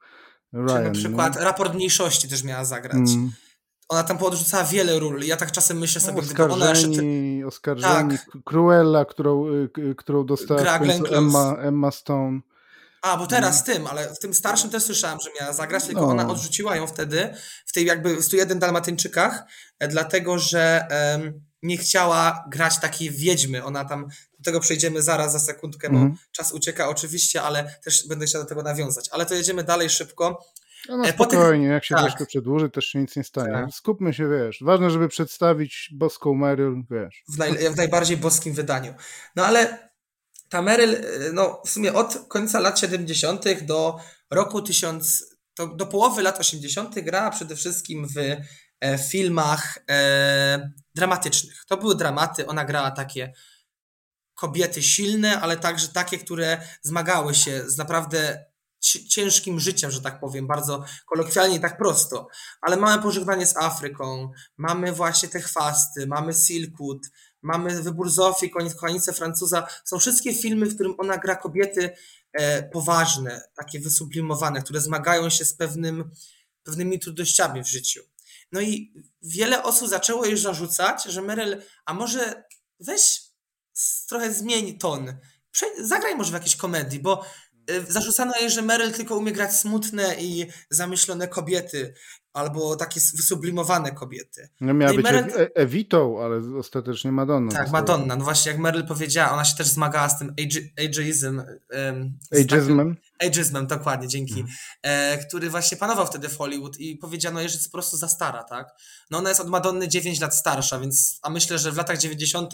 Ryan, Czy na przykład no? raport mniejszości też miała zagrać. Mm. Ona tam podrzucała wiele ról. Ja tak czasem myślę sobie, no, gdyby ona jeszcze... Ty... Oskarżeni, tak. Cruella, którą, y, którą dostała Gra Emma, Emma Stone. A, bo teraz no. tym, ale w tym starszym też słyszałem, że miała zagrać, tylko no. ona odrzuciła ją wtedy w tej jakby 101 Dalmatyńczykach, e, dlatego że um, nie chciała grać takiej wiedźmy. Ona tam do tego przejdziemy zaraz za sekundkę, bo mm. czas ucieka oczywiście, ale też będę chciał do tego nawiązać. Ale to jedziemy dalej szybko. No, no spokojnie, jak się tak. troszkę przedłuży, też się nic nie stanie. Tak. Skupmy się, wiesz, ważne, żeby przedstawić boską Meryl, wiesz. W, naj, w najbardziej boskim wydaniu. No ale ta Meryl, no w sumie od końca lat 70. do roku 1000, to do połowy lat 80. grała przede wszystkim w e, filmach e, dramatycznych. To były dramaty, ona grała takie kobiety silne, ale także takie, które zmagały się z naprawdę ciężkim życiem, że tak powiem, bardzo kolokwialnie i tak prosto. Ale mamy pożegnanie z Afryką, mamy właśnie te chwasty, mamy Silkwood, mamy Wybór Zofii, Kochanice Francuza. Są wszystkie filmy, w którym ona gra kobiety e, poważne, takie wysublimowane, które zmagają się z pewnym, pewnymi trudnościami w życiu. No i wiele osób zaczęło jej zarzucać, że Meryl, a może weź trochę zmień ton, zagraj może w jakiejś komedii, bo y, zarzucano jej, że Meryl tylko umie grać smutne i zamyślone kobiety. Albo takie wysublimowane kobiety. No miała no być Meryl... E- ale ostatecznie Madonna. Tak, Madonna. No właśnie, jak Meryl powiedziała, ona się też zmagała z tym ageism. Um, ageismem? Ageismem, dokładnie, dzięki. Mhm. E, który właśnie panował wtedy w Hollywood i powiedziano, że jest po prostu za stara, tak? No ona jest od Madonny 9 lat starsza, więc a myślę, że w latach 90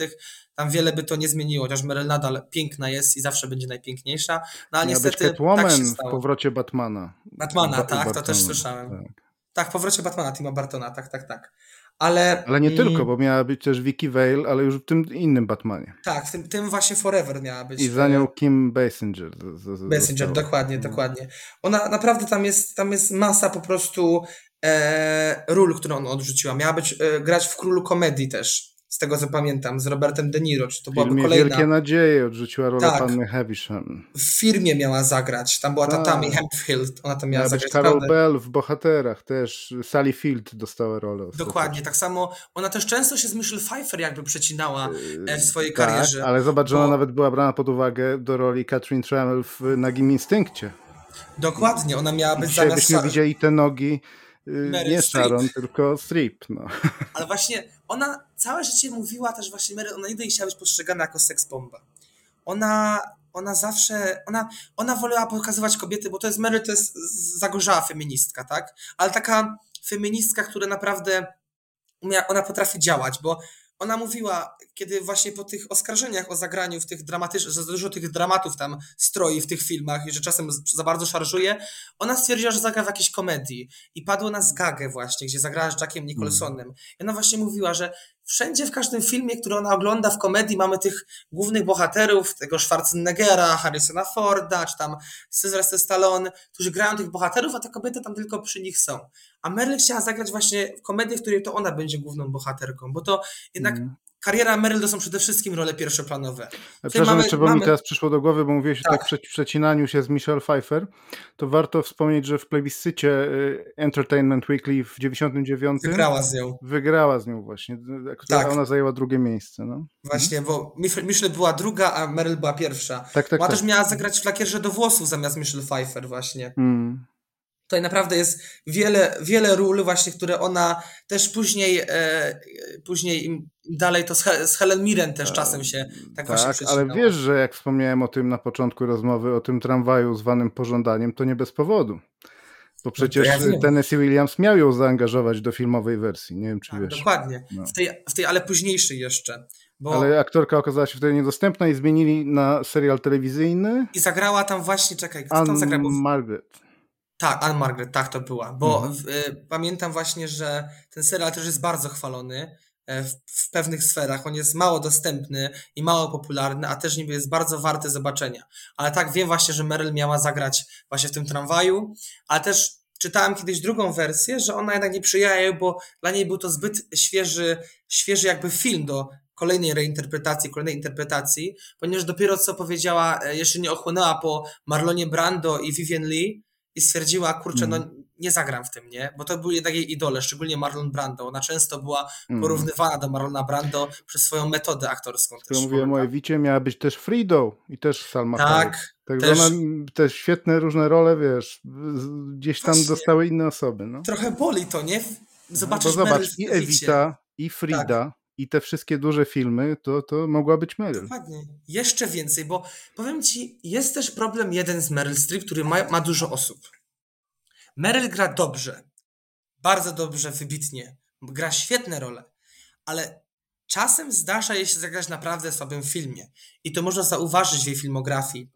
tam wiele by to nie zmieniło, chociaż Meryl nadal piękna jest i zawsze będzie najpiękniejsza. No ale niestety być Catwoman tak w powrocie Batmana. Batmana, ba tak, to też słyszałem. Tak. Tak, powrocie Batmana, Tima Bartona, tak, tak, tak. Ale, ale nie mm, tylko, bo miała być też Vicky Vale, ale już w tym innym Batmanie. Tak, w tym, tym właśnie Forever miała być. I za nią Kim Basinger. Z, z, Basinger, dokładnie, no. dokładnie. Ona naprawdę tam jest, tam jest masa po prostu e, ról, którą ona odrzuciła. Miała być e, grać w Królu Komedii też z tego co pamiętam, z Robertem De Niro, czy to byłaby kolejna... Wielkie Nadzieje odrzuciła rolę tak. panny Havisham. W firmie miała zagrać, tam była ta tak. Tammy Hempfield, ona tam miała, miała zagrać. Carol Bell w Bohaterach też, Sally Field dostała rolę. Dokładnie, tak samo, ona też często się z Michelle Pfeiffer jakby przecinała e, w swojej tak, karierze. ale zobacz, że bo... ona nawet była brana pod uwagę do roli Catherine Trammell w Nagim Instynkcie. Dokładnie, ona miała być zamiast... byśmy widzieli te nogi Y, nie. Sharon, tylko Strip. No. Ale właśnie ona całe życie mówiła też właśnie Mary, ona nigdy nie chciała być postrzegana jako seksbomba. Ona, ona zawsze, ona, ona wolała pokazywać kobiety, bo to jest Mary, to jest zagorzała feministka, tak? Ale taka feministka, która naprawdę ona potrafi działać, bo ona mówiła, kiedy właśnie po tych oskarżeniach o zagraniu w tych dramatycznych, że za dużo tych dramatów tam stroi w tych filmach i że czasem za bardzo szarżuje, ona stwierdziła, że zagra w jakiejś komedii i padło na zgagę właśnie, gdzie zagrała z Jackiem Nicholsonem. I ona właśnie mówiła, że wszędzie w każdym filmie, który ona ogląda w komedii mamy tych głównych bohaterów, tego Schwarzeneggera, Harrisona Forda, czy tam Sylvester Stallone, którzy grają tych bohaterów, a te kobiety tam tylko przy nich są. A Meryl chciała zagrać właśnie w komedię, w której to ona będzie główną bohaterką, bo to jednak mm kariera Meryl to są przede wszystkim role pierwszoplanowe. Przepraszam, mamy, jeszcze, bo mamy... mi teraz przyszło do głowy, bo mówiłeś tak. tak w przecinaniu się z Michelle Pfeiffer, to warto wspomnieć, że w plebiscycie y, Entertainment Weekly w 99 wygrała z nią. Wygrała z nią właśnie, tak. ona zajęła drugie miejsce. No. Właśnie, bo Michelle była druga, a Meryl była pierwsza. Tak, tak, Ona tak. też miała zagrać w lakierze do włosów zamiast Michelle Pfeiffer właśnie. Hmm. Tutaj naprawdę jest wiele, wiele ról właśnie, które ona też później, e, później dalej to z, z Helen Mirren też czasem się tak, tak właśnie ale wiesz, że jak wspomniałem o tym na początku rozmowy, o tym tramwaju zwanym pożądaniem, to nie bez powodu. Bo no przecież no ja Tennessee Williams miał ją zaangażować do filmowej wersji, nie wiem czy tak, wiesz. Dokładnie, no. w, tej, w tej ale późniejszej jeszcze. Bo... Ale aktorka okazała się wtedy niedostępna i zmienili na serial telewizyjny. I zagrała tam właśnie, czekaj, kto tam zagrał? Margaret. Tak, Anne Margaret, tak to była. Bo mhm. w, y, pamiętam właśnie, że ten serial też jest bardzo chwalony e, w, w, pewnych sferach. On jest mało dostępny i mało popularny, a też niby jest bardzo warty zobaczenia. Ale tak wiem właśnie, że Meryl miała zagrać właśnie w tym tramwaju, ale też czytałem kiedyś drugą wersję, że ona jednak nie przyjęła jej, bo dla niej był to zbyt świeży, świeży jakby film do kolejnej reinterpretacji, kolejnej interpretacji, ponieważ dopiero co powiedziała, e, jeszcze nie ochłonęła po Marlonie Brando i Vivian Lee, i stwierdziła, kurczę, no mm. nie zagram w tym, nie? Bo to były jednak jej idole, szczególnie Marlon Brando. Ona często była mm. porównywana do Marlona Brando przez swoją metodę aktorską. Też mówiłem o Ewicie, miała być też Fridą i też Salma Tak. Także też... ona te świetne różne role, wiesz, gdzieś tam Właśnie, dostały inne osoby. No. Trochę boli to, nie? Zobaczysz no, zobacz, i Ewita, i Frida, tak. I te wszystkie duże filmy, to, to mogła być Meryl. Dokładnie. Jeszcze więcej, bo powiem ci, jest też problem jeden z Meryl Streep, który ma, ma dużo osób. Meryl gra dobrze, bardzo dobrze, wybitnie, gra świetne role, ale czasem zdarza jej się zagrać naprawdę słabym filmie i to można zauważyć w jej filmografii.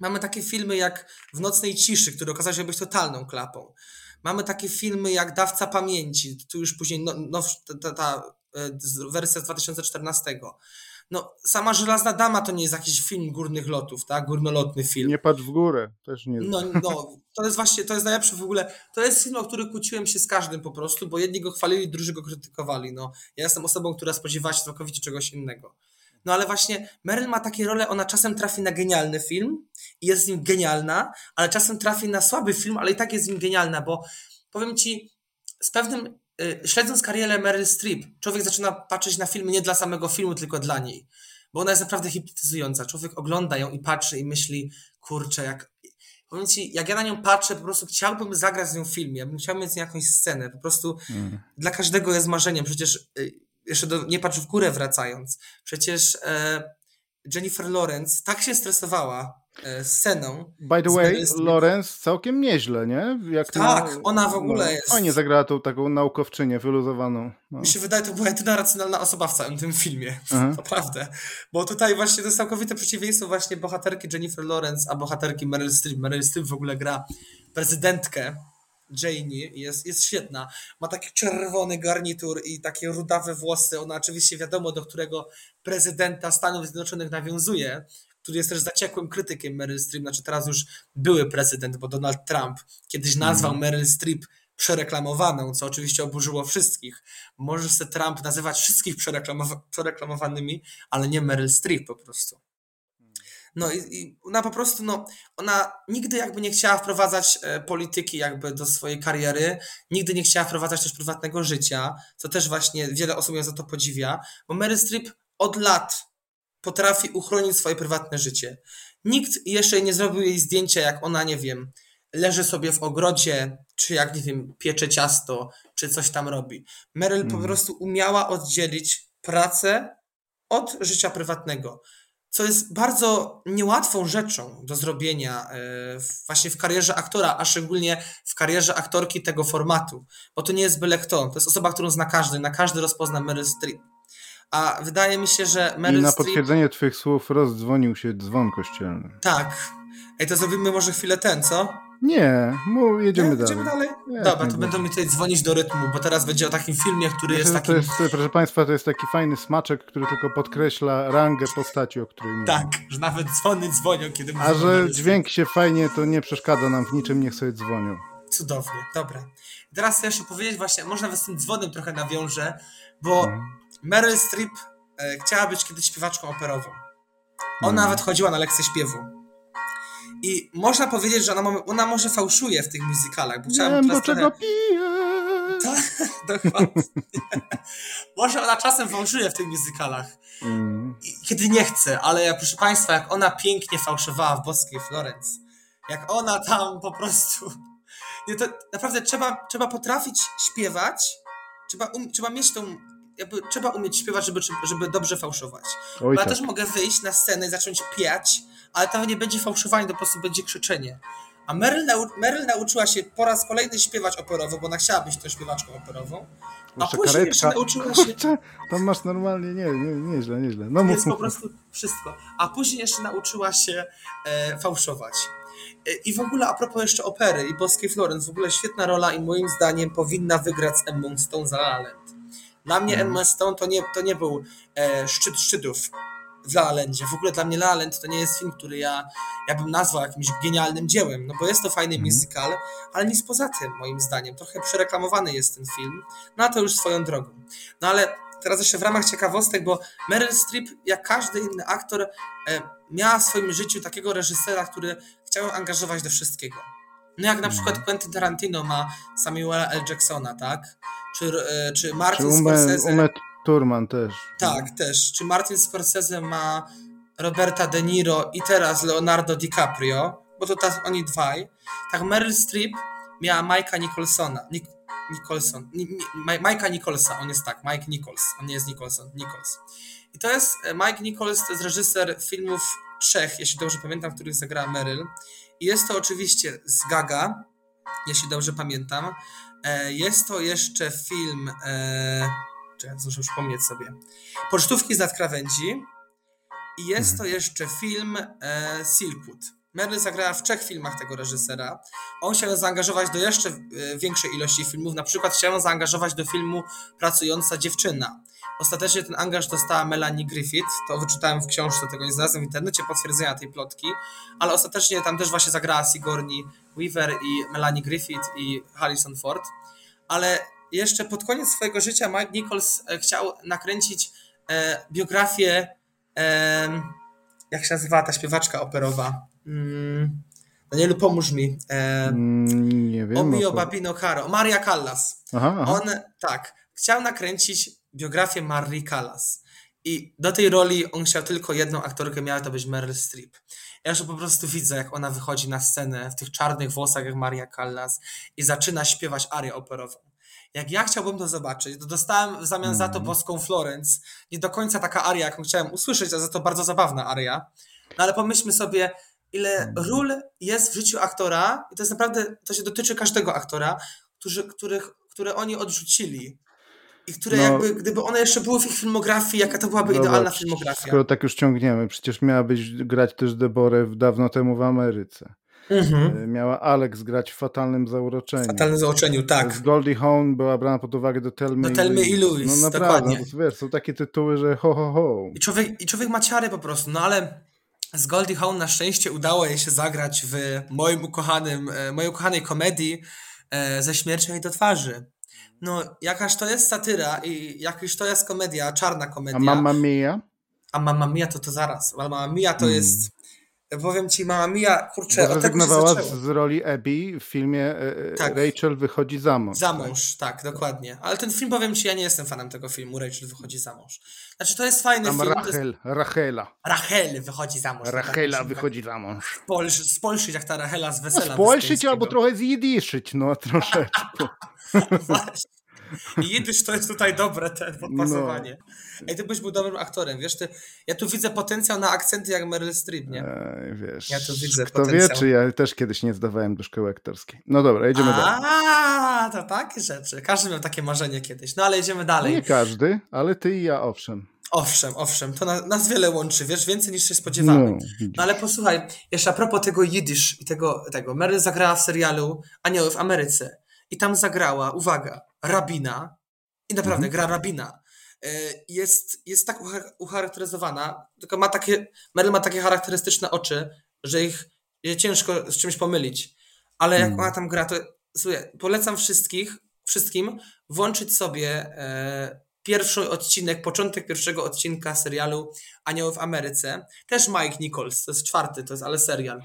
Mamy takie filmy jak W nocnej ciszy, który okazał się być totalną klapą. Mamy takie filmy jak Dawca Pamięci, tu już później no, no, ta, ta, ta wersja z 2014 no sama Żelazna Dama to nie jest jakiś film górnych lotów, tak? Górnolotny film. Nie patrz w górę, też nie. No, no, to jest właśnie, to jest najlepsze w ogóle, to jest film, o który kłóciłem się z każdym po prostu, bo jedni go chwalili, drudzy go krytykowali, no. Ja jestem osobą, która spodziewała się całkowicie czegoś innego. No ale właśnie Meryl ma takie role, ona czasem trafi na genialny film i jest z nim genialna, ale czasem trafi na słaby film, ale i tak jest z nim genialna, bo powiem ci, z pewnym śledząc karierę Meryl Streep, człowiek zaczyna patrzeć na filmy nie dla samego filmu, tylko dla niej. Bo ona jest naprawdę hipnotyzująca. Człowiek ogląda ją i patrzy i myśli, kurczę, jak. powiem ci, jak ja na nią patrzę, po prostu chciałbym zagrać z nią w filmie, ja bym chciał mieć z nią jakąś scenę, po prostu mm. dla każdego jest marzeniem, przecież y, jeszcze do Nie patrz w górę wracając, przecież e, Jennifer Lawrence tak się stresowała sceną. By the way, Lawrence całkiem nieźle, nie? Jak tak, na, ona w ogóle no, jest. Fajnie zagrała tą taką naukowczynię wyluzowaną. No. Mi się wydaje, to była jedyna racjonalna osoba w całym tym filmie. Aha. Naprawdę. Bo tutaj właśnie to jest całkowite przeciwieństwo właśnie bohaterki Jennifer Lawrence, a bohaterki Meryl Streep. Meryl Streep w ogóle gra prezydentkę Janie jest, jest świetna. Ma taki czerwony garnitur i takie rudawe włosy. Ona oczywiście wiadomo, do którego prezydenta Stanów Zjednoczonych nawiązuje, który jest też zaciekłym krytykiem Meryl Streep, znaczy teraz już były prezydent, bo Donald Trump kiedyś nazwał mm. Meryl Streep przereklamowaną, co oczywiście oburzyło wszystkich. Może się Trump nazywać wszystkich przereklamowa przereklamowanymi, ale nie Meryl Streep po prostu. No i, i, ona po prostu, no, ona nigdy jakby nie chciała wprowadzać e, polityki jakby do swojej kariery, nigdy nie chciała wprowadzać też prywatnego życia, co też właśnie wiele osób ją za to podziwia, bo Meryl Streep od lat potrafi uchronić swoje prywatne życie. Nikt jeszcze nie zrobił jej zdjęcia, jak ona, nie wiem, leży sobie w ogrodzie, czy jak, nie wiem, piecze ciasto, czy coś tam robi. Meryl mm. po mhm. prostu umiała oddzielić pracę od życia prywatnego, co jest bardzo niełatwą rzeczą do zrobienia e, właśnie w karierze aktora, a szczególnie w karierze aktorki tego formatu, bo to nie jest byle kto, to jest osoba, którą zna każdy, na każdy rozpozna Meryl Streep. A wydaje mi się, że Meryl I na Streep... potwierdzenie twoich słów rozdzwonił się dzwon kościelny. Tak. Ej, to zrobimy może chwilę ten, co? Nie, mu jedziemy Nie, dalej. Jedziemy dalej? Nie, Dobra, to będą mi tutaj dzwonić do rytmu, bo teraz będzie o takim filmie, który jest taki. Jest, proszę Państwa, to jest taki fajny smaczek, który tylko podkreśla rangę postaci, o której mówię. Tak, że nawet dzwony dzwonią, kiedy A że dźwięk się fajnie, to nie przeszkadza nam w niczym, niech sobie dzwonią. Cudownie, dobra. Teraz chcę jeszcze powiedzieć właśnie, może nawet z tym dzwonem trochę nawiążę, bo hmm. Meryl Streep e, chciała być kiedyś śpiewaczką operową. Ona hmm. nawet chodziła na lekcje śpiewu. I można powiedzieć, że ona, ona może fałszuje w tych musicalach. Bo chciałam Wiem, do czego piję. Tak, dokładnie. może ona czasem fałszuje w tych musicalach. Mm. Kiedy nie chce, ale proszę Państwa, jak ona pięknie fałszowała w Boskiej Florence, jak ona tam po prostu... Nie, to naprawdę trzeba, trzeba potrafić śpiewać, trzeba, um, trzeba mieć tą jakby trzeba umieć śpiewać, żeby, żeby dobrze fałszować. Oj, Bo ja tak. też mogę wyjść na scenę i zacząć piać, ale to nie będzie fałszowanie, to po prostu będzie krzyczenie. A Meryl, nau Meryl nauczyła się po raz kolejny śpiewać operowo, bo ona chciała być też śpiewaczką operową. A Jeszcze później jeszcze nauczyła się. Kurczę, tam masz normalnie, nie, nie, nieźle, nieźle. No, jest po prostu wszystko. A później jeszcze nauczyła się e, fałszować. E, I w ogóle a propos jeszcze opery i Boskiej Florence, w ogóle świetna rola i moim zdaniem powinna wygrać z Emmą Stone za La La Land. Dla mnie mhm. Emma Stone to nie, to nie był e, szczyt szczytów w La La Landzie. W ogóle dla mnie La La Land to nie jest film, który ja, ja bym nazwał jakimś genialnym dziełem, no bo jest to fajny mm. musical, ale nic poza tym, moim zdaniem. Trochę przereklamowany jest ten film, no a to już swoją drogą. No ale teraz jeszcze w ramach ciekawostek, bo Meryl Streep, jak każdy inny aktor, e, miała w swoim życiu takiego reżysera, który chciał angażować do wszystkiego. No jak na mhm. przykład Quentin Tarantino ma Samuela L. Jacksona, tak? Czy, e, czy Martin czy Ume, Scorsese... Ume Turman też. Tak, też. Czy Martin Scorsese ma Roberta De Niro i teraz Leonardo DiCaprio, bo to tak oni dwaj. Tak Meryl Streep miała Mike'a Nicholsona. Nic Nicholson. Mike'a Nicholsa, on jest tak, Mike Nichols. On nie jest Nicholson, Nichols. I to jest, e, Mike Nichols to jest reżyser filmów trzech, jeśli dobrze pamiętam, w których zagrała Meryl. Jest to oczywiście z Gaga, jeśli dobrze pamiętam. E, jest to jeszcze film, e, czekaj, muszę przypomnieć sobie, Pocztówki z nadkrawędzi i jest to mhm. jeszcze film e, Silkwood. Merle zagrała w trzech filmach tego reżysera. On chciał zaangażować do jeszcze większej ilości filmów, na przykład chciał zaangażować do filmu Pracująca dziewczyna. Ostatecznie ten angaż dostała Melanie Griffith, to wyczytałem w książce, tego nie znalazłem w internecie, potwierdzenia tej plotki, ale ostatecznie tam też właśnie zagrała Sigourney Weaver i Melanie Griffith i Harrison Ford. Ale jeszcze pod koniec swojego życia Mike Nichols e, chciał nakręcić e, biografię, e, jak się nazywa ta śpiewaczka operowa? Mm, Danielu, pomóż mi. E, mm, nie wiem. Omio Babino Caro, Maria Callas. Aha, aha. On, tak, chciał nakręcić biografię Marie Callas. I do tej roli on chciał tylko jedną aktorkę, miała to być Meryl Streep. Ja już po prostu widzę, jak ona wychodzi na scenę w tych czarnych włosach, jak Maria Callas i zaczyna śpiewać arię operową. Jak ja chciałbym to zobaczyć, to dostałem w zamian za to Mhm. boską Florence. Nie do końca taka aria, jaką chciałem usłyszeć, a za to bardzo zabawna aria. No ale pomyślmy sobie, ile Mhm. ról jest w życiu aktora, i to jest naprawdę, to się dotyczy każdego aktora, którzy, których, które oni odrzucili. I które No. jakby, gdyby one jeszcze były w ich filmografii, jaka to byłaby Zobacz, idealna filmografia. Skoro tak już ciągniemy, przecież miała być grać też Deborę w dawno temu w Ameryce. Mhm. E, Miała Alex grać w Fatalnym Zauroczeniu. Fatalnym zaoczeniu, tak. Z Goldie Hawn była brana pod uwagę do Tell Me, Do Tell Me i Louise, No naprawdę, dokładnie. no, wiesz, są takie tytuły, że ho, ho, ho. I człowiek, I człowiek ma ciary po prostu, no ale z Goldie Hawn na szczęście udało jej się zagrać w moim ukochanym, e, mojej ukochanej komedii e, ze śmiercią jej do twarzy. No, jakaż to jest satyra i jakaż to jest komedia, czarna komedia. A Mamma Mia? A Mamma Mia to to zaraz. Mamma Mia to Hmm. jest... Powiem ci, Mamma Mia, kurczę, Bo zrezygnowała zaczęło. z, z roli Abby w filmie e, e, Tak. Rachel wychodzi za mąż. Za mąż, tak, dokładnie. Ale ten film, powiem ci, ja nie jestem fanem tego filmu, Rachel wychodzi za mąż. Znaczy, to jest fajny Tam film. To jest... Rachel, Rachela. Rachel wychodzi za mąż. Rachela Tak, wychodzi za mąż. Spolsz, spolszyć jak ta Rachela z No, wesela. spolszyć wyspiańskiego. albo trochę zjidiszyć, no troszeczkę. Właśnie. I jidysz to jest tutaj dobre te podpasowanie. No. Ej, ty byś był dobrym aktorem, wiesz, ty, ja tu widzę potencjał na akcenty jak Meryl Streep, nie? Ej, wiesz, Ja tu widzę kto wie, potencjał. czy ja też kiedyś nie zdawałem do szkoły aktorskiej. No dobra, jedziemy dalej. A, to takie rzeczy. Każdy miał takie marzenie kiedyś. No ale jedziemy No dalej. Nie każdy, ale ty i ja owszem. Owszem, owszem, to na, nas wiele łączy, wiesz, więcej niż się spodziewamy. No, No ale posłuchaj, jeszcze a propos tego jidysz i tego, tego. Meryl zagrała w serialu Anioły w Ameryce i tam zagrała, uwaga, rabina i naprawdę gra rabina. E, Jest, jest tak ucha- ucharakteryzowana, tylko ma takie, Meryl ma takie charakterystyczne oczy, że ich ciężko z czymś pomylić. Ale jak Mm. ona tam gra, to słuchaj, polecam wszystkich, wszystkim włączyć sobie e, pierwszy odcinek, początek pierwszego odcinka serialu Anioły w Ameryce. Też Mike Nichols, to jest czwarty, to jest ale serial.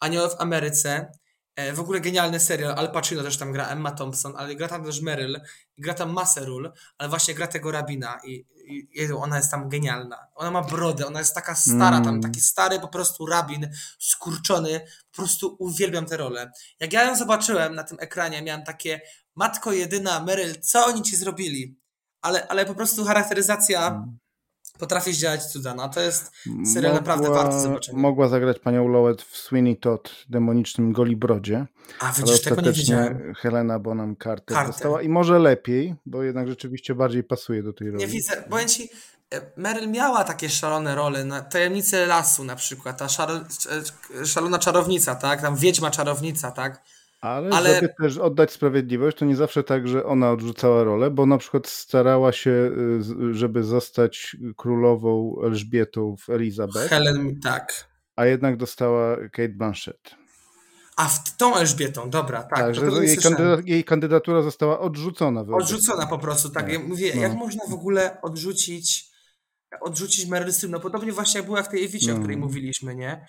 Anioły w Ameryce. E, w ogóle genialny serial. Al Pacino też tam gra, Emma Thompson, ale gra tam też Meryl. I gra tam masę ról, ale właśnie gra tego rabina i, i ona jest tam genialna. Ona ma brodę, ona jest taka stara tam, Mm. taki stary po prostu rabin, skurczony. Po prostu uwielbiam tę rolę. Jak ja ją zobaczyłem na tym ekranie, miałem takie matko jedyna, Meryl, co oni ci zrobili? Ale, ale po prostu charakteryzacja Mm. Potrafi zdziałać cuda. No, to jest serial naprawdę warty zobaczenia. Mogła zagrać panią Lowet w Sweeney Todd, demonicznym Golibrodzie, A widzisz, tego nie widziałem. Helena Bonham Carter, Carter. dostała i może lepiej, bo jednak rzeczywiście bardziej pasuje do tej roli. Nie widzę, powiem ci, e, Meryl miała takie szalone role, na Tajemnice Lasu na przykład, ta szaro, e, szalona czarownica, tak, tam Wiedźma czarownica, tak, Ale, Ale- żeby też oddać sprawiedliwość, to nie zawsze tak, że ona odrzucała rolę, bo na przykład starała się, y, żeby zostać królową Elżbietą w Elizabeth, Helen, tak. a jednak dostała Kate Blanchett. A w tą Elżbietą, dobra, tak. Tak, to jej, słyszałem. kandyda- jej kandydatura została odrzucona. Odrzucona po prostu, tak. Tak, Ja mówię, no. jak można w ogóle odrzucić odrzucić Meryl Streep? No podobnie właśnie jak była w tej Ewicie, o No. której mówiliśmy, nie?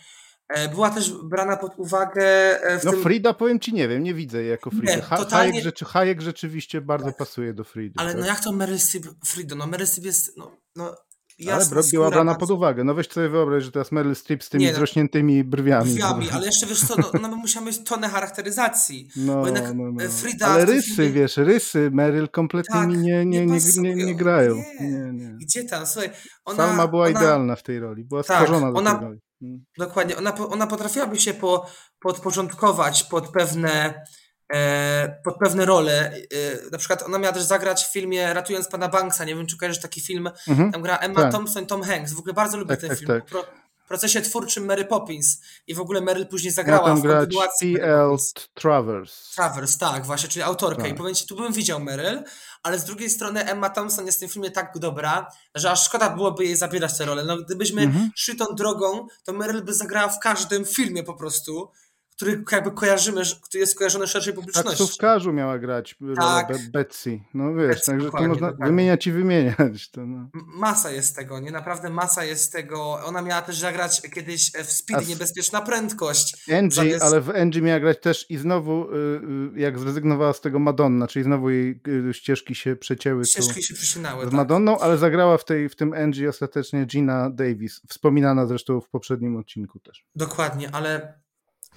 E, Była też brana pod uwagę e, w No tym... Frida, powiem ci, nie wiem, nie widzę jej jako Frida. Ha- totalnie- Hayek, rzeczy, Hayek rzeczywiście bardzo pasuje do Fridy. Ale tak? no jak to Meryl Streep, Frido, no Meryl Streep jest, no, no Ale jasna bro- była brana bardzo- pod uwagę. No weź sobie wyobraź, że teraz Meryl Streep z tymi Nie, no. zrośniętymi brwiami. Drzwiami, ale jeszcze wiesz co, no, ona by musiała mieć tonę charakteryzacji. No, no, no. Frida Ale rysy, filmie- wiesz, rysy Meryl kompletnie Tak, mi nie, nie, nie nie, nie grają. Nie. Nie, nie. Gdzie tam? Słuchaj, ona... Salma była ona, idealna w tej roli, była Tak, stworzona do ona- tej roli. Mm. Dokładnie, ona, ona potrafiłaby się po, podporządkować pod pewne, e, pod pewne role. E, na przykład ona miała też zagrać w filmie Ratując Pana Banksa, nie wiem czy kojarzysz taki film, Mhm. tam gra Emma Tak. Thompson, Tom Hanks, w ogóle bardzo lubię Tak, ten tak, film. tak. Procesie twórczym Mary Poppins i w ogóle Meryl później zagrała w kontynuacji Mary. Poppins. Travers. Travers, tak, właśnie, czyli autorka. Tak. I powiem ci, tu bym widział Meryl, ale z drugiej strony Emma Thompson jest w tym filmie tak dobra, że aż szkoda byłoby jej zabierać tę rolę. No, gdybyśmy Mhm. szli tą drogą, to Meryl by zagrała w każdym filmie po prostu, który jakby kojarzymy, który jest kojarzony szerszej publiczności. Taksówkarzu miała grać tak. Be Betsy. No wiesz, Betsy, także to można wymieniać i wymieniać. To no. Masa jest tego, nie? Naprawdę masa jest tego. Ona miała też zagrać kiedyś w Speed, niebezpieczna prędkość. Angie, zamiast... ale w Angie miała grać też i znowu, y, y, jak zrezygnowała z tego Madonna, czyli znowu jej y, ścieżki się przecięły. Ścieżki się przecinały, Z tak. Madonną, ale zagrała w, tej, w tym Angie ostatecznie Gina Davis, wspominana zresztą w poprzednim odcinku też. Dokładnie, ale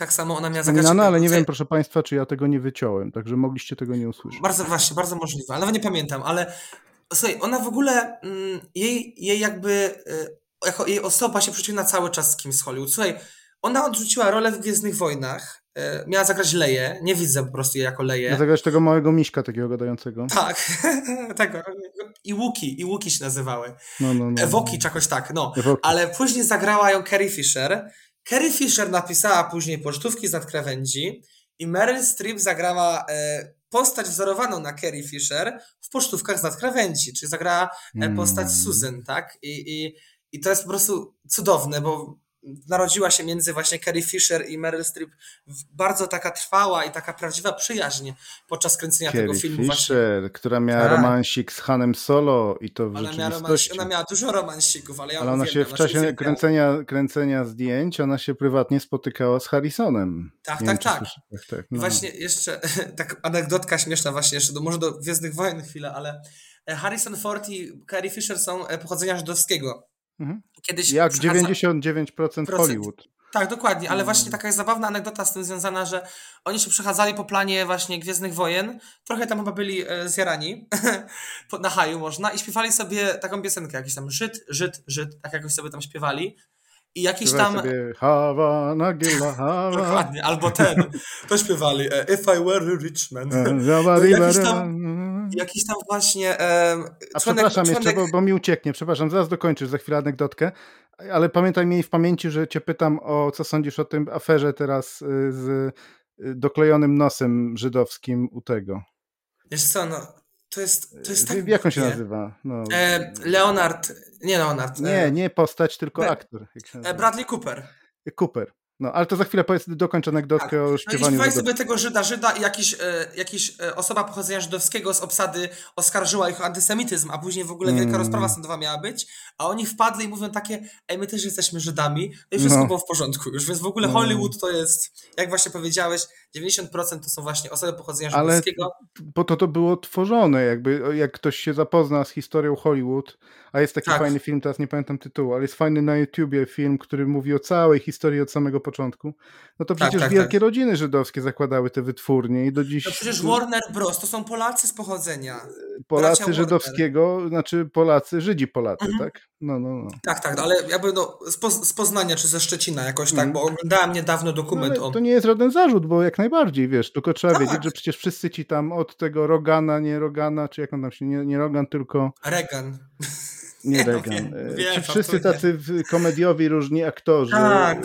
tak samo ona miała zagrać... No, ale nie wiem, proszę Państwa, czy ja tego nie wyciąłem, także mogliście tego nie usłyszeć. Bardzo, właśnie, bardzo możliwe, ale nawet nie pamiętam, ale słuchaj, ona w ogóle, mm, jej, jej jakby, y, jako jej osoba się przeciwna cały czas z kimś z Hollywood. Słuchaj, ona odrzuciła rolę w Gwiezdnych Wojnach, y, miała zagrać Leję, nie widzę po prostu jej jako Leję. Miała zagrać tego małego miśka takiego gadającego. Tak, tego. I Łuki, i Łuki się nazywały. No, no, no. Ewoki czy jakoś tak, no. Ewoki. Ale później zagrała ją Carrie Fisher, Carrie Fisher napisała później pocztówki z nadkrawędzi i Meryl Streep zagrała e, postać wzorowaną na Carrie Fisher w pocztówkach z nadkrawędzi, czyli zagrała e, postać mm. Susan, tak? I, i, I to jest po prostu cudowne, bo narodziła się między właśnie Carrie Fisher i Meryl Streep bardzo taka trwała i taka prawdziwa przyjaźń podczas kręcenia Carrie tego filmu. Fisher, właśnie. która miała tak. romansik z Hanem Solo i to w ona rzeczywistości. Miała ona miała dużo romansików, ale ja Ale ona się w czasie kręcenia, kręcenia zdjęć, ona się prywatnie spotykała z Harrisonem. Tak, tak, tak. tak, tak no. Właśnie jeszcze tak anegdotka śmieszna właśnie jeszcze, do, może do Gwiezdnych Wojen chwilę, ale e, Harrison Ford i Carrie Fisher są e, pochodzenia żydowskiego. Mhm. Kiedyś Jak 99% Hollywood. Tak, dokładnie, ale właśnie taka jest zabawna anegdota z tym związana, że oni się przechadzali po planie właśnie Gwiezdnych Wojen, trochę tam chyba byli e, zjarani, na haju można, i śpiewali sobie taką piosenkę, jakiś tam Żyd, Żyd, Żyd, tak jakoś sobie tam śpiewali. I jakiś tam. Sobie Hawa, Nagila, Hawa. Dokładnie, albo ten. To śpiewali. E, If I were a rich man. No, jakiś, tam, jakiś tam właśnie. Um, A członek, przepraszam członek... jeszcze, bo, bo, mi ucieknie. Przepraszam, zaraz dokończysz za chwilę anegdotkę. Ale pamiętaj, miej w pamięci, że cię pytam o co sądzisz o tym aferze teraz y, z y, doklejonym nosem żydowskim u tego. Wiesz co, no to jest, to jest tak... Jak on się nazywa? No. E, Leonard, nie Leonard. Nie, e, nie postać, tylko aktor. E, Bradley Cooper. Cooper. No, ale to za chwilę powiedz, dokończ anegdotkę tak. o śpiewaniu. No i sobie tego Żyda, Żyda i jakiś, e, jakiś e, osoba pochodzenia żydowskiego z obsady oskarżyła ich o antysemityzm, a później w ogóle wielka mm. rozprawa sądowa miała być, a oni wpadli i mówią takie, ej, my też jesteśmy Żydami, no i wszystko no. było w porządku już, więc w ogóle. Hollywood to jest, jak właśnie powiedziałeś, 90% to są właśnie osoby pochodzenia żydowskiego. Ale po to to było tworzone, jakby, jak ktoś się zapozna z historią Hollywood, a jest taki tak. fajny film, teraz nie pamiętam tytułu, ale jest fajny na YouTubie film, który mówi o całej historii od samego początku. No to tak, przecież tak, tak, wielkie rodziny żydowskie zakładały te wytwórnie i do dziś... No przecież Warner Bros. to są Polacy z pochodzenia. Polacy żydowskiego, Warner. znaczy Polacy, Żydzi Polacy, mhm. tak? No, no, no. Tak, tak, ale jakby no, z, Poz z Poznania czy ze Szczecina jakoś tak, mhm. bo oglądałem niedawno dokument no, o... To nie jest żaden zarzut, bo jak najbardziej, wiesz, tylko trzeba tak. wiedzieć, że przecież wszyscy ci tam od tego Rogana, nie Rogana, czy jak on tam się, nie, nie Rogan, tylko... Regan. Nie Reagan. Ci wszyscy tacy komediowi różni aktorzy. Tak.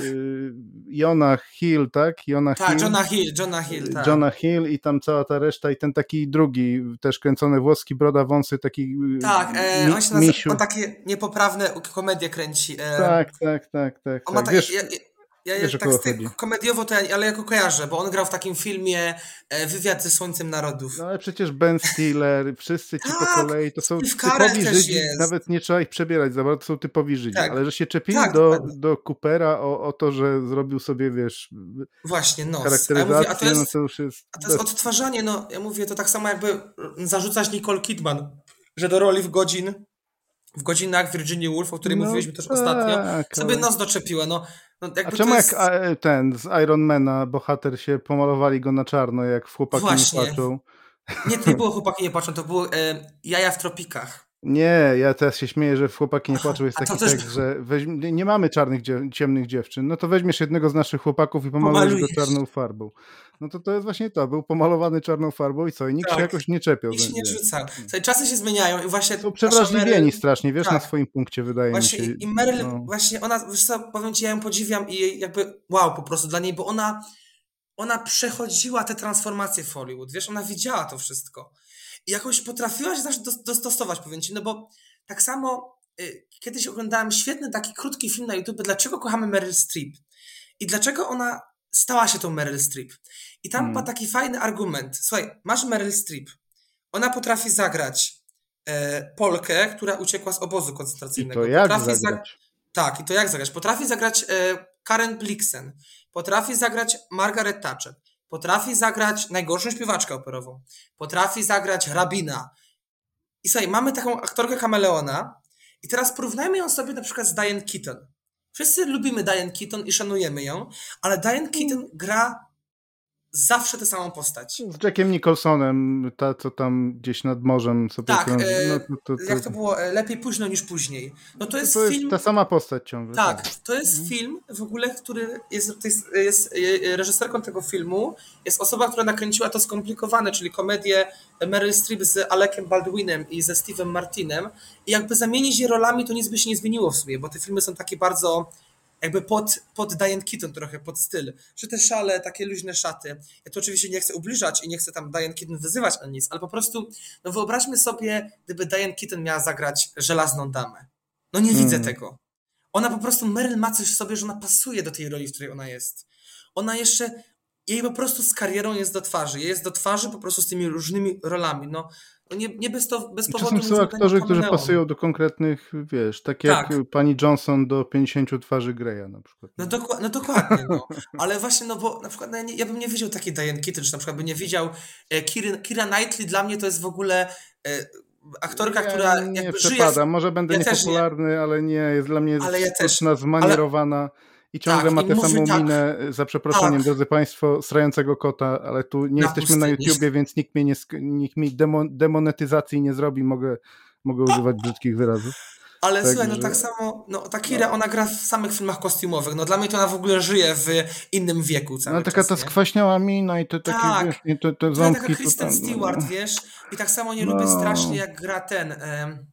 Jonah Hill, tak? Jonah tak, Hill. Jonah Hill, Jonah Hill, tak. Jonah Hill i tam cała ta reszta i ten taki drugi, też kręcony włoski, broda wąsy, taki y, Tak, e, on się nazywa, on takie niepoprawne komedie kręci. E, tak, tak, tak, tak. On tak. ma Wiesz, ja, ja, Wiesz, tak komediowo to ja, ale jako kojarzę, bo on grał w takim filmie e, Wywiad ze Słońcem Narodów. No ale przecież Ben Stiller, wszyscy ci tak, po kolei, to są typowi Żydzi, jest. nawet nie trzeba ich przebierać za bardzo, to są typowi Żydzi, tak. ale że się czepili tak, do, do Coopera o, o to, że zrobił sobie, wiesz, Właśnie, no. charakteryzację, a, mówię, a to jest, no to już jest... A to jest odtwarzanie, no, ja mówię, to tak samo jakby zarzucać Nicole Kidman, że do roli w godzin w godzinach Virginia Woolf, o której no mówiliśmy też tak, ostatnio, sobie ale... nos doczepiła. No, no A czemu jest... jak ten z Ironmana bohater się pomalowali go na czarno, jak w Chłopaki Właśnie. nie płaczą? Nie, to nie było Chłopaki nie płaczą, to było e, Jaja w tropikach. Nie, ja teraz się śmieję, że w Chłopaki nie płaczą jest taki tekst, że weź, nie mamy czarnych, ciemnych dziewczyn, no to weźmiesz jednego z naszych chłopaków i pomalujesz go czarną farbą. No to to jest właśnie to, był pomalowany czarną farbą i co, i nikt tak. się jakoś nie czepiał. Nikt się nie rzucał. czasy się zmieniają i właśnie... Są przewrażliwieni Meryl... strasznie, wiesz, tak. na swoim punkcie wydaje właśnie, mi się. I Meryl, no. właśnie ona, wiesz co, powiem ci, ja ją podziwiam i jakby wow po prostu dla niej, bo ona ona przechodziła te transformacje w Hollywood, wiesz, ona widziała to wszystko. Jakoś potrafiła się zawsze dostosować, powiem ci, no bo tak samo y, kiedyś oglądałem świetny taki krótki film na YouTube, dlaczego kochamy Meryl Streep i dlaczego ona stała się tą Meryl Streep. I tam hmm. taki fajny argument. Słuchaj, masz Meryl Streep. Ona potrafi zagrać e, Polkę, która uciekła z obozu koncentracyjnego. I to jak potrafi zagrać? tak, i to jak zagrać? Potrafi zagrać e, Karen Blixen. Potrafi zagrać Margaret Thatcher. Potrafi zagrać najgorszą śpiewaczkę operową. Potrafi zagrać Rabina. I słuchaj, mamy taką aktorkę kameleona i teraz porównajmy ją sobie na przykład z Diane Keaton. Wszyscy lubimy Diane Keaton i szanujemy ją, ale Diane Keaton gra zawsze tę samą postać. Z Jackiem Nicholsonem, ta co tam gdzieś nad morzem sobie... Tak, tam, e, no, to, to, jak to było, e, lepiej późno niż później. No to jest, to jest film... ta sama postać ciągle. Tak, tak. to jest mhm. film w ogóle, który jest, jest, jest, e, reżyserką tego filmu, jest osoba, która nakręciła to skomplikowane, czyli komedię Meryl Streep z Alekiem Baldwinem i ze Steve'em Martinem i jakby zamienić je rolami, to nic by się nie zmieniło w sumie, bo te filmy są takie bardzo jakby pod, pod Diane Keaton trochę, pod styl, że te szale, takie luźne szaty. Ja to oczywiście nie chcę ubliżać i nie chcę tam Diane Keaton wyzywać ani nic, ale po prostu, no wyobraźmy sobie, gdyby Diane Keaton miała zagrać żelazną damę. No nie widzę mm. tego. Ona po prostu, Meryl ma coś w sobie, że ona pasuje do tej roli, w której ona jest. Ona jeszcze, jej po prostu z karierą jest do twarzy. Jest do twarzy po prostu z tymi różnymi rolami. No nie, nie bez, to, bez powodu. Czasem są aktorzy, którzy pasują do konkretnych, wiesz, tak jak tak. pani Johnson do 50 twarzy Greya na przykład. No, doku no dokładnie, no. ale właśnie, no bo na przykład no ja, nie, ja, bym nie widział takiej Diane Keaton, czy na przykład bym nie widział e, Kira, Kira Knightley, dla mnie to jest w ogóle e, aktorka, ja która nie przepada. Żyje... Może będę ja niepopularny, nie. ale nie, jest dla mnie ale ja też. zmanierowana. Ale i ciągle tak, ma tę samą tak, minę, za przeproszeniem, tak. drodzy Państwo, strającego kota, ale tu nie na jesteśmy na YouTubie, więc nikt, mnie nie, nikt mi demonetyzacji nie zrobi, mogę, mogę używać brzydkich wyrazów. Ale tak, słuchaj, no tak samo, no ta Kira, no. ona gra w samych filmach kostiumowych, no dla mnie to ona w ogóle żyje w innym wieku cały No taka czas, ta skwaśniała mina i te takie, tak. wiesz, nie, te, te ząbki. Taka Kristen Stewart, no. wiesz, i tak samo nie no. lubię strasznie jak gra ten... Um,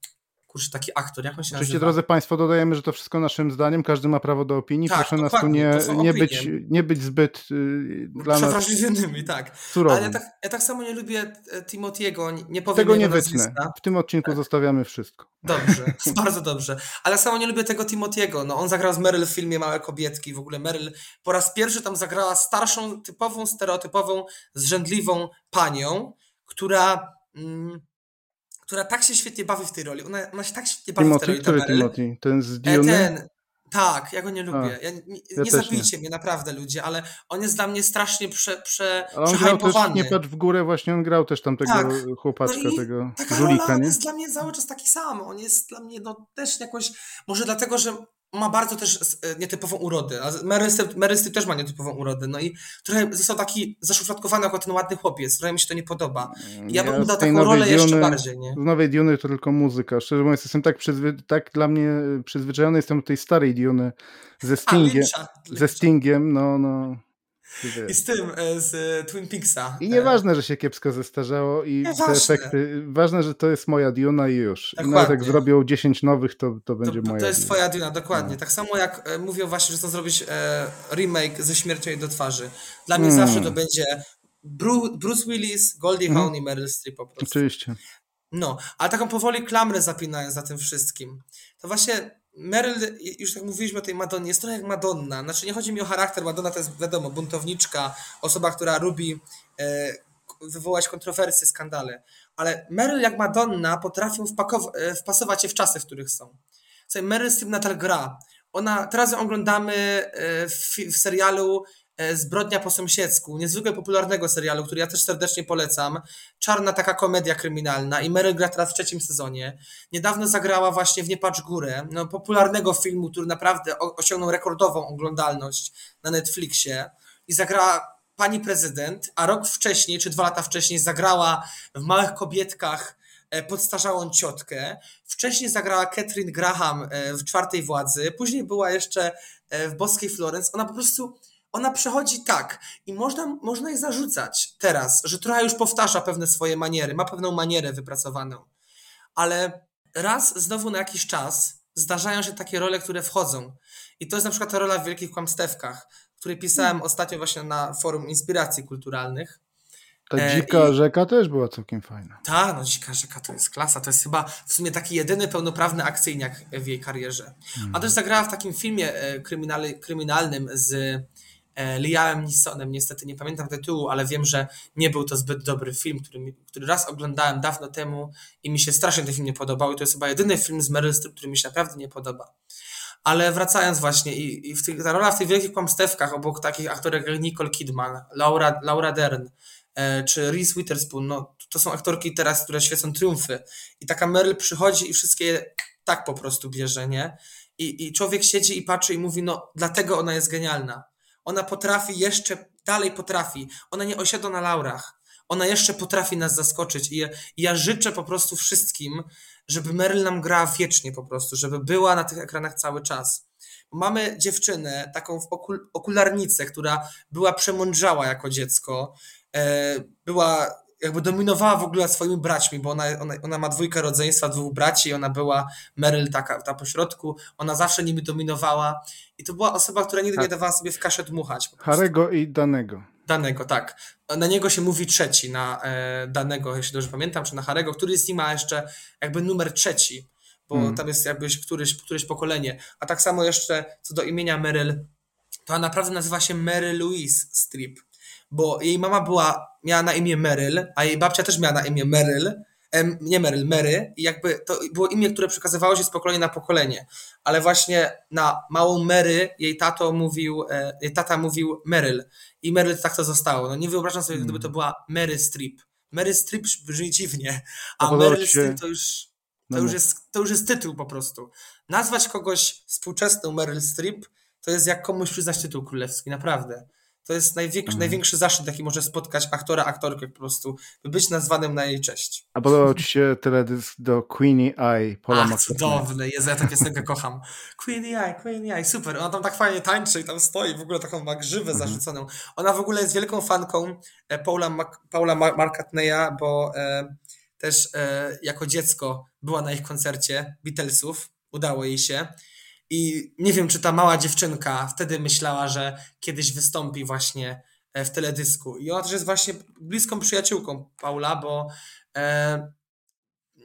kurczę, taki aktor, jak on się Oczywiście, drodzy Państwo, dodajemy, że to wszystko naszym zdaniem, każdy ma prawo do opinii. Tak, Proszę nas tu nie, nie, być, nie być zbyt yy, dla nas tak. Surowy. Ale ja tak, ja tak samo nie lubię e, Timothy'ego, nie powiem Tego nie wytnę. W tym odcinku tak. zostawiamy wszystko. Dobrze, bardzo dobrze. Ale samo nie lubię tego Timothy'ego. No, on zagrał z Meryl w filmie Małe Kobietki. W ogóle Meryl po raz pierwszy tam zagrała starszą, typową, stereotypową, zrzędliwą panią, która... Mm, która tak się świetnie bawi w tej roli. Ona, ona się tak świetnie bawi Timothy, w tej roli. Który Timothy? Ten z e, Dune? Ten, tak, ja go nie lubię. Ja, nie, ja nie zabijcie nie. mnie, naprawdę ludzie, ale on jest dla mnie strasznie prze, prze, on grał też, nie patrz w górę, właśnie on grał też tam tego tak. chłopaczka, no tego żulika, nie? On jest dla mnie cały czas taki sam. On jest dla mnie no, też jakoś, może dlatego, że ma bardzo też e, nietypową urodę, a Meryl Streep też ma nietypową urodę, no i trochę został taki zaszufladkowany jako ten ładny chłopiec, trochę mi się to nie podoba. I ja bym mu dał taką rolę Duny, jeszcze bardziej, nie? W nowej Duny to tylko muzyka, szczerze mówiąc jestem tak, przyzwy, tak dla mnie przyzwyczajony jestem do tej starej Duny ze Stingiem, a, ze Stingiem, no, no. I z tym, e, z e, Twin Peaksa. I nieważne, że się kiepsko zestarzało i te efekty. Ważne, że to jest moja Duna i już. Dokładnie. Nawet jak zrobią 10 nowych, to, to będzie to, moja To jest Duna. twoja Duna, dokładnie. No. Tak samo jak e, mówią właśnie, że chcą zrobić remake ze śmiercią jej do twarzy. Dla mnie hmm. zawsze to będzie Bruce Willis, Goldie hmm. Hawn i Meryl Streep po prostu. Oczywiście. No, ale taką powoli klamrę zapinając za tym wszystkim. To właśnie Meryl, już tak mówiliśmy o tej Madonnie, jest trochę jak Madonna. Znaczy nie chodzi mi o charakter, Madonna to jest wiadomo, buntowniczka, osoba, która lubi e, wywołać kontrowersje, skandale. Ale Meryl jak Madonna potrafią e, wpasować się w czasy, w których są. Słuchaj, Meryl Streep nadal gra. Ona, teraz ją oglądamy e, w, w serialu Zbrodnia po sąsiedzku, niezwykle popularnego serialu, który ja też serdecznie polecam. Czarna taka komedia kryminalna i Meryl gra teraz w trzecim sezonie. Niedawno zagrała właśnie w Nie patrz górę, no, popularnego filmu, który naprawdę osiągnął rekordową oglądalność na Netflixie i zagrała pani prezydent, a rok wcześniej, czy dwa lata wcześniej zagrała w Małych Kobietkach e, podstarzałą ciotkę. Wcześniej zagrała Catherine Graham e, w Czwartej Władzy, później była jeszcze w Boskiej Florence. Ona po prostu ona przechodzi tak i można, można jej zarzucać teraz, że trochę już powtarza pewne swoje maniery, ma pewną manierę wypracowaną, ale raz znowu na jakiś czas zdarzają się takie role, które wchodzą. I to jest na przykład ta rola w Wielkich Kłamstewkach, której pisałem hmm. ostatnio właśnie na forum inspiracji kulturalnych. Ta e, dzika I... rzeka też była całkiem fajna. Tak, no dzika rzeka to jest klasa. To jest chyba w sumie taki jedyny pełnoprawny akcyjniak w jej karierze. Hmm. A też zagrała w takim filmie e, kryminalnym z Liamem Neesonem, niestety nie pamiętam tytułu, ale wiem, że nie był to zbyt dobry film, który, który raz oglądałem dawno temu i mi się strasznie ten film nie podobał i to jest chyba jedyny film z Meryl Streep, który mi się naprawdę nie podoba. Ale wracając właśnie, i, i w tych, ta rola w tych wielkich kłamstewkach obok takich aktorek jak Nicole Kidman, Laura, Laura Dern, e, czy Reese Witherspoon, no to są aktorki teraz, które świecą triumfy. I taka Meryl przychodzi i wszystkie tak po prostu bierze, nie? I, I człowiek siedzi i patrzy i mówi, no dlatego ona jest genialna. Ona potrafi jeszcze, dalej potrafi. Ona nie osiada na laurach. Ona jeszcze potrafi nas zaskoczyć. I ja, i ja życzę po prostu wszystkim, żeby Meryl nam grała wiecznie po prostu, żeby była na tych ekranach cały czas. Mamy dziewczynę, taką w okul okularnicę, która była przemądrzała jako dziecko, e, była jakby dominowała w ogóle swoimi braćmi, bo ona, ona, ona ma dwójkę rodzeństwa, dwóch braci, ona była Meryl taka ta pośrodku, ona zawsze nimi dominowała i to była osoba, która nigdy tak. nie dawała sobie w kaszę dmuchać. Harego i Danego. Danego, tak. Na niego się mówi trzeci, na e, Danego, jeśli dobrze pamiętam, czy na Harego, który z nim ma jeszcze jakby numer trzeci, bo hmm. tam jest jakby któryś, któryś pokolenie. A tak samo jeszcze co do imienia Meryl, to ona naprawdę nazywa się Mary Louise Strip bo jej mama była, miała na imię Meryl, a jej babcia też miała na imię Meryl, em, nie Meryl, Mary i jakby to było imię, które przekazywało się z pokolenia na pokolenie, ale właśnie na małą Mary jej tato mówił, e, jej tata mówił Meryl i Meryl tak to zostało. No nie wyobrażam sobie, hmm. gdyby to była Mary Strip. Mary Strip brzmi dziwnie, a no Meryl Strip to już, to, już jest, to już jest tytuł po prostu. Nazwać kogoś współczesną Meryl Strip to jest jak komuś przyznać tytuł królewski, naprawdę. To jest największy, mhm. największy zaszczyt, jaki może spotkać aktora, aktorkę po prostu, by być nazwanym na jej cześć. A podobał Ci się teledysk do Queenie Eye Paula Ach, cudowny, Jezu, ja tę piosenkę kocham. Queenie Eye, Queenie Eye, super. Ona tam tak fajnie tańczy i tam stoi, w ogóle taką ma grzywę mhm. zarzuconą. Ona w ogóle jest wielką fanką e, Paula, Mac, Paula McCartneya, bo e, też e, jako dziecko była na ich koncercie Beatlesów, udało jej się. I nie wiem, czy ta mała dziewczynka wtedy myślała, że kiedyś wystąpi właśnie e, w teledysku. I ona też jest właśnie bliską przyjaciółką Paula, bo e,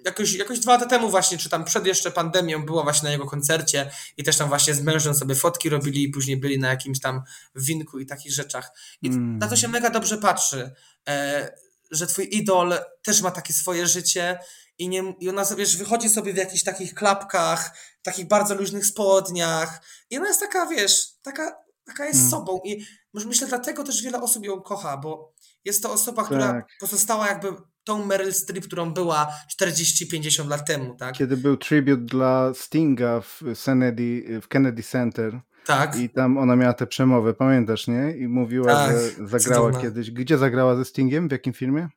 jakoś, jakoś dwa lata temu właśnie, czy tam przed jeszcze pandemią była właśnie na jego koncercie i też tam właśnie z mężem sobie fotki robili i później byli na jakimś tam winku i takich rzeczach. I mm. na to się mega dobrze patrzy, e, że twój idol też ma takie swoje życie i, nie, i ona sobie, wiesz, wychodzi sobie w jakichś takich klapkach, takich bardzo luźnych spodniach i ona jest taka, wiesz, taka, taka jest mm. sobą i myślę, dlatego też wiele osób ją kocha, bo jest to osoba, która tak. pozostała jakby tą Meryl Streep, którą była 40-50 lat temu, tak? Kiedy był tribute dla Stinga w Kennedy, w Kennedy Center. Tak. I tam ona miała tę przemowę, pamiętasz, nie? I mówiła, tak, że zagrała cudowna. kiedyś. Gdzie zagrała ze Stingiem? W jakim filmie?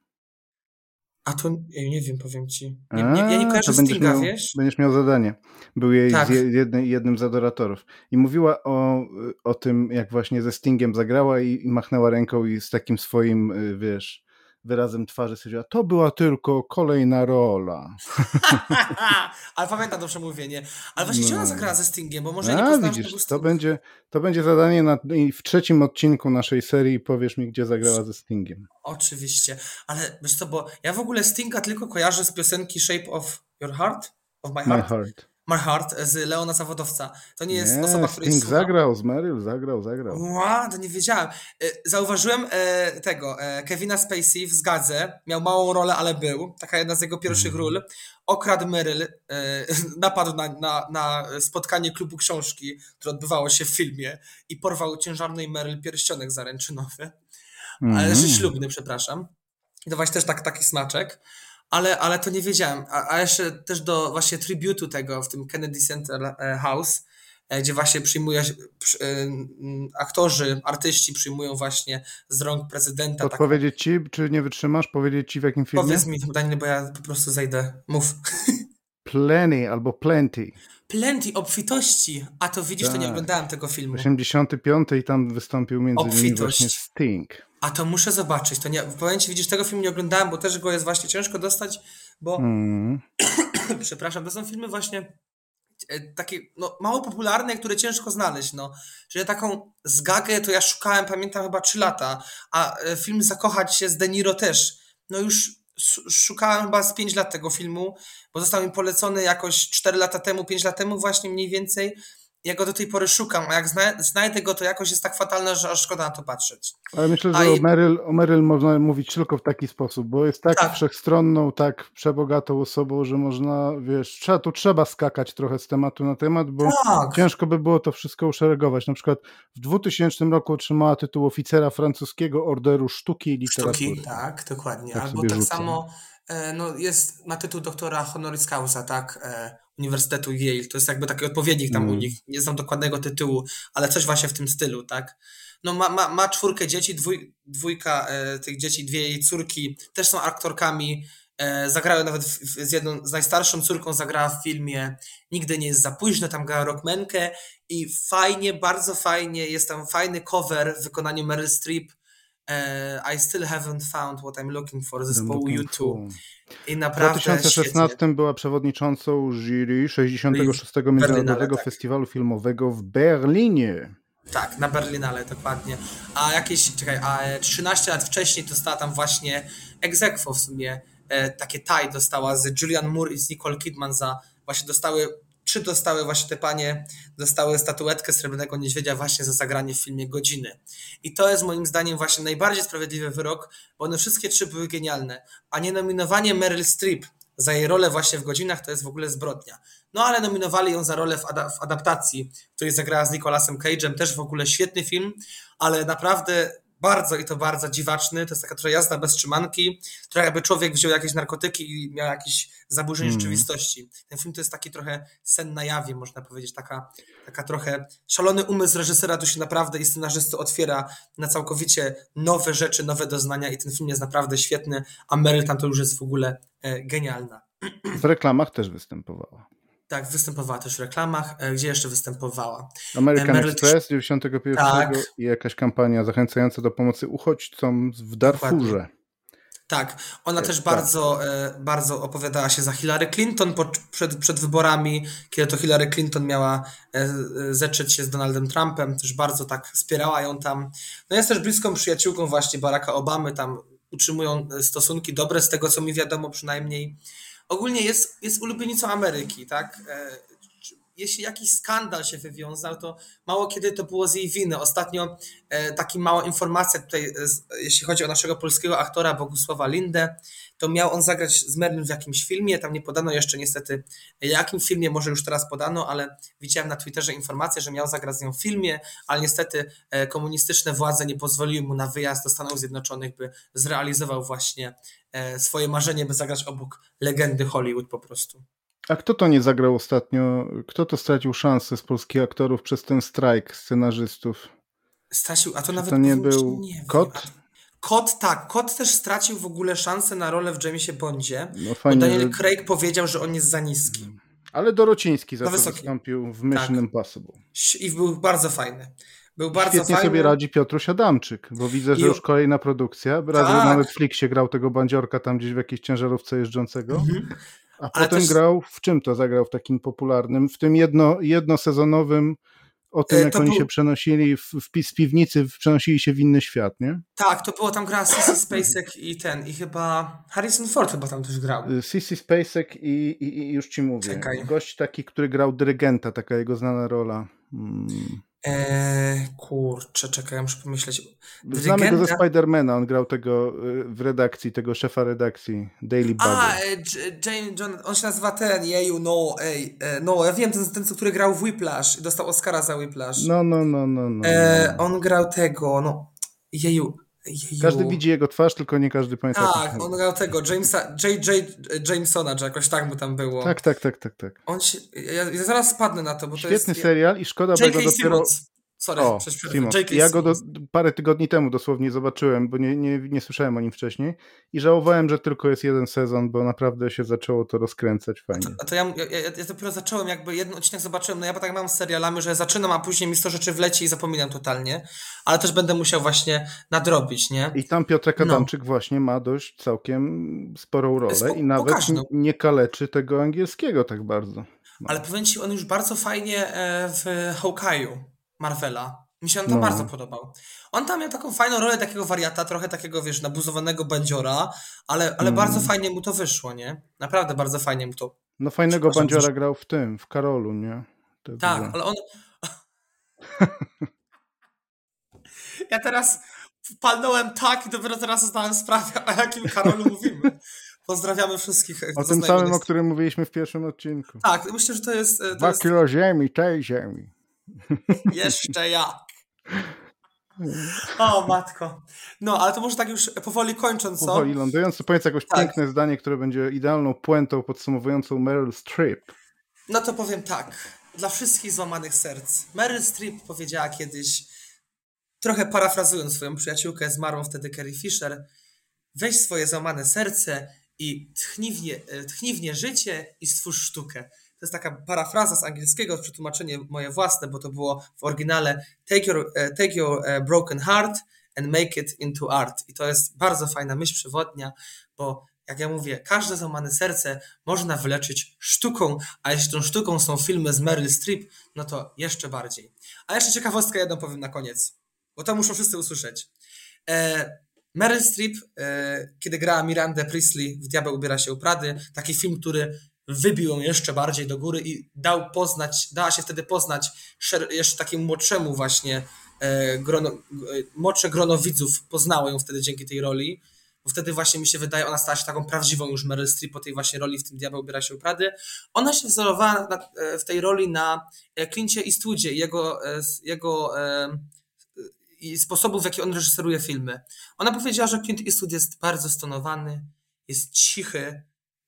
A to ja nie wiem, powiem ci. Nie, nie, ja nie kojarzę Stinga, miał, wiesz? Będziesz miał zadanie. Był jej tak. jednym, jednym z adoratorów. I mówiła o, o tym, jak właśnie ze Stingiem zagrała i, i machnęła ręką i z takim swoim, y, wiesz, wyrazem twarzy stwierdziła, to była tylko kolejna rola. Ale pamiętam to przemówienie. Ale właśnie no. ona zagrała ze Stingiem, bo może A, nie poznałam widzisz, to będzie, to będzie zadanie na, w trzecim odcinku naszej serii powiesz mi, gdzie zagrała ze Stingiem. Oczywiście, ale wiesz co, bo ja w ogóle Stinga tylko kojarzę z piosenki Shape of Your Heart? Of My Heart? My heart. My Heart z Leona Zawodowca. To nie jest nie, osoba, której Sting zagrał z Meryl, zagrał, zagrał. Ła, to nie wiedziałem. E, zauważyłem e, tego, e, Kevina Spacey w Zgadze. Miał małą rolę, ale był. Taka jedna z jego pierwszych mm. ról. Okradł Meryl, napadł na, na, na spotkanie klubu książki, które odbywało się w filmie i porwał ciężarnej Meryl pierścionek zaręczynowy. Mm. Ale ślubny, przepraszam. I to właśnie też tak, taki smaczek ale, ale to nie wiedziałem. A, a jeszcze też do właśnie tributu tego w tym Kennedy Center e, House, e, gdzie właśnie przyjmuje, e, aktorzy, artyści przyjmują właśnie z rąk prezydenta. Odpowiedzieć ci, czy nie wytrzymasz? Powiedzieć ci w jakim filmie? Powiedz mi, Daniel, bo ja po prostu zejdę. Mów. Plenty albo Plenty. Plenty, obfitości. A to widzisz, tak. to nie tak. oglądałem tego filmu. 85 i tam wystąpił między Obfitość. innymi właśnie Sting. A to muszę zobaczyć. To nie, powiem ci, widzisz, tego filmu nie oglądałem, bo też go jest właśnie ciężko dostać, bo mm. przepraszam, to są filmy właśnie e, takie no, mało popularne, które ciężko znaleźć. No. Czyli taką zgagę to ja szukałem, pamiętam chyba 3 lata, a e, film Zakochać się z De Niro też. No już szukałem chyba z 5 lat tego filmu, bo został mi polecony jakoś 4 lata temu, 5 lat temu właśnie mniej więcej ja go do tej pory szukam, a jak znajdę go, to jakoś jest tak fatalne, że aż szkoda na to patrzeć. Ale myślę, że o, Meryl, o Meryl można mówić tylko w taki sposób, bo jest tak, tak, wszechstronną, tak przebogatą osobą, że można, wiesz, trzeba, tu trzeba skakać trochę z tematu na temat, bo tak. ciężko by było to wszystko uszeregować. Na przykład w 2000 roku otrzymała tytuł oficera francuskiego Orderu Sztuki i Literatury. Sztuki, tak, dokładnie. Tak Albo tak rzucę. samo e, no, jest, ma tytuł doktora honoris causa, tak, e, Uniwersytetu Yale. To jest jakby taki odpowiednik tam mm. u nich. Nie znam dokładnego tytułu, ale coś właśnie w tym stylu, tak? No ma, ma, ma czwórkę dzieci, dwój, dwójka e, tych dzieci, dwie jej córki też są aktorkami. E, zagrały nawet w, w, z jedną, z najstarszą córką zagrała w filmie Nigdy nie jest za późno, tam grała rockmenkę i fajnie, bardzo fajnie, jest tam fajny cover w wykonaniu Meryl Streep I still haven't found what I'm looking for zespołu U2. I naprawdę W 2016 świetnie. była przewodniczącą jury 66. Międzynarodowego Festiwalu Filmowego w Berlinie. Tak, na Berlinale, dokładnie. A jakieś, czekaj, a 13 lat wcześniej dostała tam właśnie egzekwo w sumie, e, takie taj dostała z Julian Moore i z Nicole Kidman za, właśnie dostały trzy dostały właśnie te panie, dostały statuetkę Srebrnego Niedźwiedzia właśnie za zagranie w filmie Godziny. I to jest moim zdaniem właśnie najbardziej sprawiedliwy wyrok, bo one wszystkie trzy były genialne. A nie nominowanie Meryl Streep za jej rolę właśnie w Godzinach to jest w ogóle zbrodnia. No ale nominowali ją za rolę w, ad w adaptacji, której zagrała z Nicolasem Cage'em, też w ogóle świetny film, ale naprawdę bardzo i to bardzo dziwaczny. To jest taka trochę jazda bez trzymanki, która jakby człowiek wziął jakieś narkotyki i miał jakieś zaburzenie mm. rzeczywistości. Ten film to jest taki trochę sen na jawie, można powiedzieć. Taka, taka trochę szalony umysł reżysera tu się naprawdę i scenarzysty otwiera na całkowicie nowe rzeczy, nowe doznania i ten film jest naprawdę świetny, a Meryl tam to już jest w ogóle e, genialna. W reklamach też występowała. Tak, występowała też w reklamach. E, gdzie jeszcze występowała? American Meryl Express 91 tak. i jakaś kampania zachęcająca do pomocy uchodźcom w Darfurze. Tak, ona e, też tak. bardzo, e, bardzo opowiadała się za Hillary Clinton przed, przed wyborami, kiedy to Hillary Clinton miała zetrzeć się z Donaldem Trumpem, też bardzo tak wspierała ją tam. No jest też bliską przyjaciółką właśnie Baracka Obamy, tam utrzymują stosunki dobre, z tego co mi wiadomo przynajmniej ogólnie jest, jest ulubienicą Ameryki, tak? E, jeśli jakiś skandal się wywiązał, to mało kiedy to było z jej winy. Ostatnio e, taka mała informacja tutaj, e, jeśli chodzi o naszego polskiego aktora Bogusława Lindę, to miał on zagrać z Merlin w jakimś filmie, tam nie podano jeszcze niestety jakim filmie, może już teraz podano, ale widziałem na Twitterze informację, że miał zagrać z nią w filmie, ale niestety komunistyczne władze nie pozwoliły mu na wyjazd do Stanów Zjednoczonych, by zrealizował właśnie E, swoje marzenie, by zagrać obok legendy Hollywood po prostu. A kto to nie zagrał ostatnio? Kto to stracił szansę z polskich aktorów przez ten strajk scenarzystów? Stracił, a to Czy nawet to nie był nie Kot? Kot tak, Kot też stracił w ogóle szansę na rolę w Jamesie Bondzie, no fajnie, bo Daniel że... Craig powiedział, że on jest za niski. Ale Dorociński za to wystąpił w Mission tak. Impossible. I był bardzo fajny. Był bardzo Świetnie fajny. sobie radzi Piotruś Adamczyk, bo widzę, że I... już kolejna produkcja. Raz tak. na Netflixie grał tego bandziorka tam gdzieś w jakiejś ciężarówce jeżdżącego. Mhm. A Ale potem też... grał, w czym to zagrał w takim popularnym? W tym jedno, jednosezonowym o tym, e, jak to oni był... się przenosili w, w, z piwnicy, przenosili się w inny świat, nie? Tak, to było tam gra Sissy Spacek i ten, i chyba Harrison Ford chyba tam też grał. Sissy Spacek i, i, i już ci mówię. Czekaj. Gość taki, który grał dyrygenta, taka jego znana rola. Hmm. Eee, kurczę, czekaj, ja muszę pomyśleć. Dyrygenta... Znamy go ze Spidermana, on grał tego y, w redakcji, tego szefa redakcji Daily Bugle. A, e, James John, on się nazywa ten, jeju, no, ej, e, no, ja wiem, ten, ten, który grał w Whiplash i dostał Oscara za Whiplash. No, no, no, no, no. E, on grał tego, no, jeju, Jeju. Każdy widzi jego twarz, tylko nie każdy pamięta. Tak, on grał tego, Jamesa, J. J. Jamesona, czy jakoś tak mu tam było. Tak, tak, tak, tak. tak. On się, ja, ja zaraz spadnę na to, bo Świetny to jest... serial i szkoda, bo go dopiero... Simmons. Sorry, o, Simon. Ja go do, parę tygodni temu dosłownie zobaczyłem, bo nie, nie, nie słyszałem o nim wcześniej i żałowałem, że tylko jest jeden sezon, bo naprawdę się zaczęło to rozkręcać fajnie. A to, a to ja, ja, ja, dopiero zacząłem, jakby jeden odcinek zobaczyłem, no ja tak mam z serialami, że zaczynam, a później mi 100 rzeczy wleci i zapominam totalnie, ale też będę musiał właśnie nadrobić, nie? I tam Piotrek no. Adamczyk no. właśnie ma dość całkiem sporą rolę i nawet pokaźną. nie kaleczy tego angielskiego tak bardzo. No. Ale powiem Ci, on już bardzo fajnie e, w Hawkeye'u Marvela. Mi się on tam no. bardzo podobał. On tam miał taką fajną rolę takiego wariata, trochę takiego, wiesz, nabuzowanego bandziora, ale, ale mm. bardzo fajnie mu to wyszło, nie? Naprawdę bardzo fajnie mu to No fajnego bandziora grał w tym, w Karolu, nie? tak, ale on, Ja teraz palnąłem tak i dopiero teraz zdałem sprawę, o jakim Karolu mówimy. Pozdrawiamy wszystkich. O tym samym, o którym mówiliśmy w pierwszym odcinku. Tak, myślę, że to jest... To Dwa jest... kilo ziemi, tej ziemi. Jeszcze jak. O, matko. No, ale to może tak już powoli kończąc, co? Powoli lądując, to powiedz jakoś tak. piękne zdanie, które będzie idealną puentą podsumowującą Meryl Streep. No to powiem tak. Dla wszystkich złamanych serc. Meryl Streep powiedziała kiedyś, trochę parafrazując swoją przyjaciółkę, zmarłą wtedy Carrie Fisher, weź swoje złamane serce i tchnij w, nie, tchnij w nie życie i stwórz sztukę. To jest taka parafraza z angielskiego, przetłumaczenie moje własne, bo to było w oryginale Take your, e, take your e, broken heart and make it into art. I to jest bardzo fajna myśl przewodnia, bo jak ja mówię, każde złamane serce można wyleczyć sztuką, a jeśli tą sztuką są filmy z Meryl Streep, no to jeszcze bardziej. A jeszcze ciekawostkę jedną powiem na koniec, bo to muszą wszyscy usłyszeć. E, Meryl Streep, e, kiedy grała Mirandę Priestley w Diabeł ubiera się u Prady, taki film, który wybił ją jeszcze bardziej do góry i dał poznać, dała się wtedy poznać jeszcze takiemu młodszemu właśnie e, grono, e, młodsze grono widzów poznało ją wtedy dzięki tej roli, bo wtedy właśnie mi się wydaje, ona stała się taką prawdziwą już Meryl Streep po tej właśnie roli w tym Diabeł ubiera się Prady. Ona się wzorowała na, e, w tej roli na Clincie Eastwoodzie i jego, jego i sposobów, w jaki on reżyseruje filmy. Ona powiedziała, że Clint Eastwood jest bardzo stonowany, jest cichy,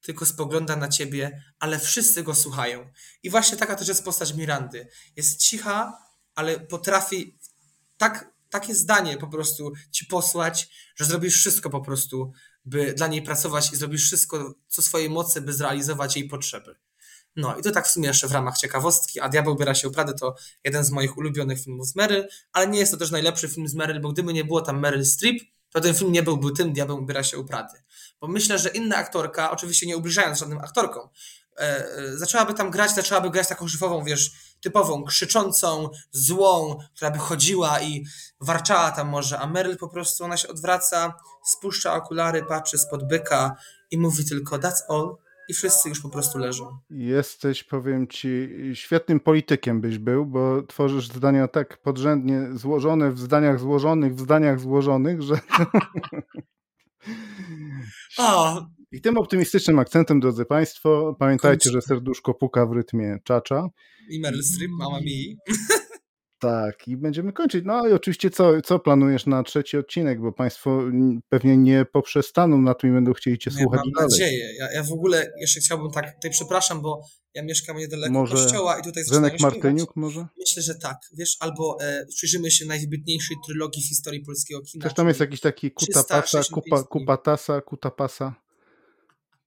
tylko spogląda na ciebie, ale wszyscy go słuchają. I właśnie taka też jest postać Mirandy. Jest cicha, ale potrafi tak, takie zdanie po prostu ci posłać, że zrobisz wszystko po prostu, by dla niej pracować i zrobisz wszystko, co swojej mocy, by zrealizować jej potrzeby. No i to tak w sumie jeszcze w ramach ciekawostki, a Diabeł biera się Prady to jeden z moich ulubionych filmów z Meryl, ale nie jest to też najlepszy film z Meryl, bo gdyby nie było tam Meryl Streep, to ten film nie byłby tym Diabeł ubiera się Prady. Bo myślę, że inna aktorka, oczywiście nie ubliżając żadnym aktorkom, e, e, zaczęłaby tam grać, zaczęłaby grać taką żywową, wiesz, typową, krzyczącą, złą, która by chodziła i warczała tam może, a Meryl po prostu, ona się odwraca, spuszcza okulary, patrzy spod byka i mówi tylko that's all i wszyscy już po prostu leżą. Jesteś, powiem ci, świetnym politykiem byś był, bo tworzysz zdania tak podrzędnie złożone w zdaniach złożonych, w zdaniach złożonych, że... I tym optymistycznym akcentem, drodzy Państwo, pamiętajcie, że serduszko puka w rytmie czacza. I Meryl Streep, mama mi. Tak, i będziemy kończyć. No i oczywiście, co, co planujesz na trzeci odcinek, bo Państwo pewnie nie poprzestaną na tym i będą chcieli Cię słuchać mam dalej. nadzieję. Ja, ja w ogóle jeszcze chciałbym tak, tutaj przepraszam, bo ja mieszkam niedaleko może kościoła i tutaj Zenek Martyniuk może? Myślę, że tak, wiesz, albo e, przyjrzymy się najwybitniejszej trylogii w historii polskiego kina. Też tam jest jakiś taki kutapasa, kupa, kupatasa, kutapasa.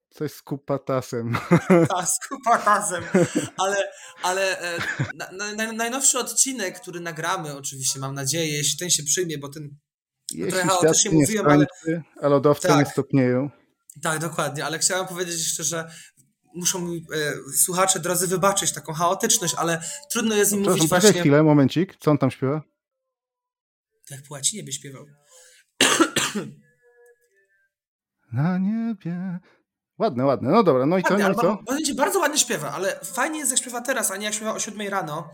Coś z kupatasem. Tak, z kupatasem. Ale, ale e, na, na, najnowszy odcinek, który nagramy, oczywiście, mam nadzieję, jeśli ten się przyjmie, bo ten jeśli trochę chaotycznie mówiłem, skończy, ale. A lodowce tak, nie stopnieją. Tak, dokładnie, ale chciałem powiedzieć jeszcze, że muszą mi e, słuchacze drodzy wybaczyć taką chaotyczność, ale trudno jest im mówić właśnie... chwilę, momencik, co on tam śpiewa? Tak po łacinie by śpiewał. Na niebie Ładne, ładne. No dobra, no i ładnie, co? No i co? Bardzo ładnie śpiewa, ale fajnie jest jak śpiewa teraz, a nie jak śpiewa o 7 rano,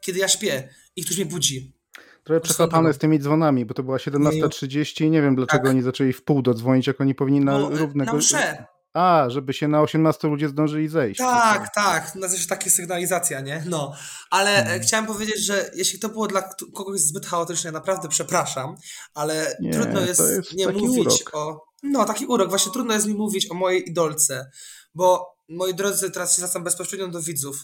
kiedy ja śpię i ktoś mnie budzi. Trochę przechlapane z tymi dzwonami, bo to była 17.30 i nie wiem dlaczego tak. oni zaczęli w pół dodzwonić, jak oni powinni na no, równego... Na mszę. A, żeby się na 18 ludzie zdążyli zejść. Tak, tak. Nazywa się takie sygnalizacja, nie? No. Ale hmm. chciałem powiedzieć, że jeśli to było dla kogoś zbyt chaotyczne, naprawdę przepraszam, ale nie, trudno jest, jest nie mówić urok. o no, taki urok. Właśnie trudno jest mi mówić o mojej idolce, bo moi drodzy, teraz się zwracam bezpośrednio do widzów.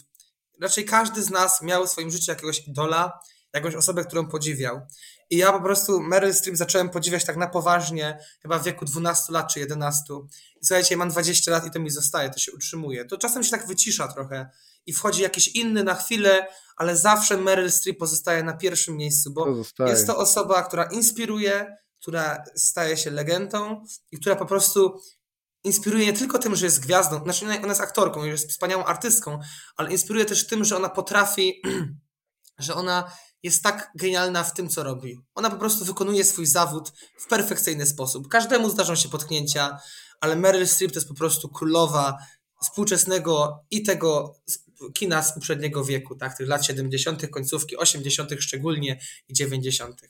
Raczej każdy z nas miał w swoim życiu jakiegoś idola, jakąś osobę, którą podziwiał. I ja po prostu Meryl Streep zacząłem podziwiać tak na poważnie, chyba w wieku 12 lat czy 11. I słuchajcie, mam 20 lat i to mi zostaje, to się utrzymuje. To czasem się tak wycisza trochę i wchodzi jakiś inny na chwilę, ale zawsze Meryl Streep pozostaje na pierwszym miejscu, bo to jest to osoba, która inspiruje, która staje się legendą i która po prostu inspiruje nie tylko tym, że jest gwiazdą, znaczy ona jest aktorką, jest wspaniałą artystką, ale inspiruje też tym, że ona potrafi, że ona jest tak genialna w tym, co robi. Ona po prostu wykonuje swój zawód w perfekcyjny sposób. Każdemu zdarzą się potknięcia, ale Meryl Streep to jest po prostu królowa współczesnego i tego kina z uprzedniego wieku, tak, tych lat 70., końcówki 80., szczególnie i 90.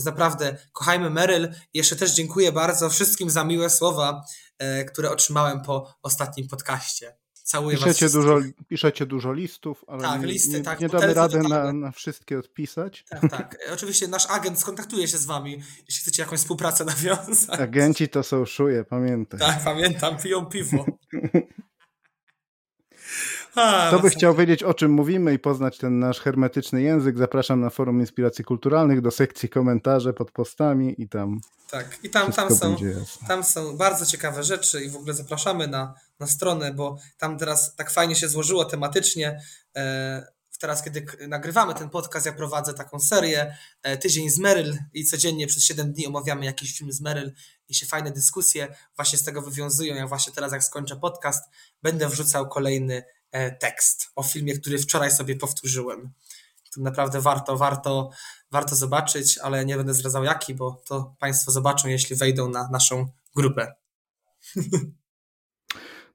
Więc naprawdę kochajmy Meryl. Jeszcze też dziękuję bardzo wszystkim za miłe słowa, e, które otrzymałem po ostatnim podcaście. Całuję piszecie was dużo, piszecie dużo listów, ale Tak, nie, listy, nie, tak, nie damy rady na, na wszystkie odpisać. Tak, tak. E, Oczywiście nasz agent skontaktuje się z wami, jeśli chcecie jakąś współpracę nawiązać. Agenci to są szuje, pamiętaj. Tak, pamiętam, piją piwo. A, Kto by chciał wiedzieć, o czym mówimy i poznać ten nasz hermetyczny język, zapraszam na forum Inspiracji Kulturalnych do sekcji komentarze pod postami i tam Tak, i tam, tam, są, tam są bardzo ciekawe rzeczy i w ogóle zapraszamy na, na stronę, bo tam teraz tak fajnie się złożyło tematycznie. E, teraz, kiedy nagrywamy ten podcast, ja prowadzę taką serię e, Tydzień z Meryl i codziennie przez 7 dni omawiamy jakiś film z Meryl i się fajne dyskusje właśnie z tego wywiązują. Ja właśnie teraz, jak skończę podcast, będę wrzucał kolejny tekst o filmie, który wczoraj sobie powtórzyłem. To naprawdę warto, warto, warto zobaczyć, ale nie będę zdradzał jaki, bo to Państwo zobaczą, jeśli wejdą na naszą grupę.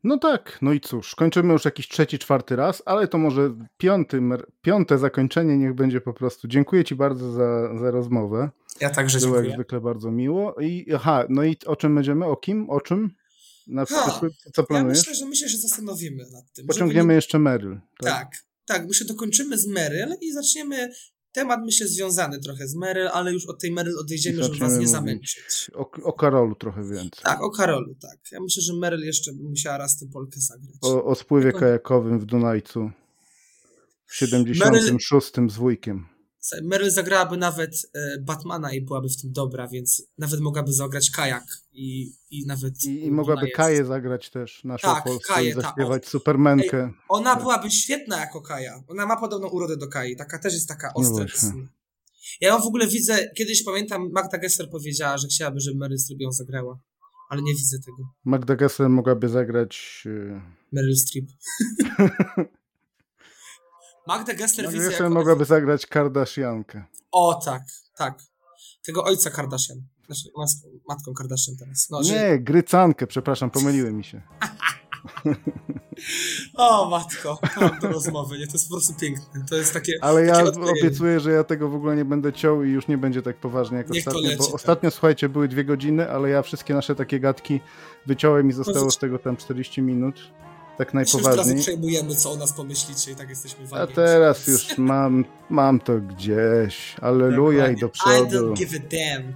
No tak, no i cóż, kończymy już jakiś trzeci, czwarty raz, ale to może piąty, piąte zakończenie niech będzie po prostu. Dziękuję Ci bardzo za, za rozmowę. Ja także Było jak dziękuję. zwykle bardzo miło. I aha, no i o czym będziemy? O kim? O czym? Na przyszły, co Ja planujesz? myślę, że my się zastanowimy nad tym. Pociągniemy jeszcze Meryl. Tak, tak, my się dokończymy z Meryl i zaczniemy temat, myślę, związany trochę z Meryl, ale już od tej Meryl odejdziemy, żeby Was nie zamęczyć. O, o Karolu trochę więcej. Tak, o Karolu, tak. Ja myślę, że Meryl jeszcze by musiała raz tę Polkę zagrać. O, o spływie kajakowym w Dunajcu w 76 z wujkiem. Meryl zagrałaby nawet e, Batmana i byłaby w tym dobra, więc nawet mogłaby zagrać kajak i, i nawet... I, i mogłaby jest- Kaję zagrać też, naszą Tak, Polskę, Kaję, i tak. zaśpiewać Supermenkę. Ona byłaby świetna jako Kaja. Ona ma podobną urodę do Kai. Taka też jest taka No ostra. ja ją w ogóle widzę, kiedyś pamiętam, Magda Gessler powiedziała, że chciałaby, żeby Meryl Streep ją zagrała. Ale nie widzę tego. Magda Gessler mogłaby zagrać... e, Meryl Streep. Magda Gessler Magda widzę Gessler mogłaby zagrać Kardashiankę. O, tak, tak. Tego ojca Kardashian. Znaczy, matką Kardashian teraz. No, że... Nie, Grycankę, przepraszam, pomyliły mi się. O, matko. Mam do rozmowy, nie? To jest po prostu piękne. To jest takie... Ale ja takie odklejenie. obiecuję, że ja tego w ogóle nie będę ciął i już nie będzie tak poważnie jak Niech ostatnio, leci, bo tak. ostatnio, słuchajcie, były dwie godziny, ale ja wszystkie nasze takie gadki wyciąłem i zostało z tego tam 40 minut. Tak się już teraz najpoważniej. przejmujemy, co o nas pomyślicie i tak jesteśmy A walnięci. teraz już mam, mam to gdzieś. Aleluja i do I przodu. don't give a damn.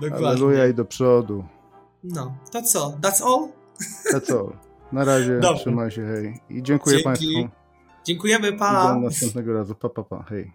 Dokładnie. Aleluja i do przodu. No, to co? That's all? To co? Na razie, Dobra. trzymaj się, hej. I dziękuję Dzięki. Państwu. Dziękujemy, Do pa! następnego razu. Pa, pa, pa, hej.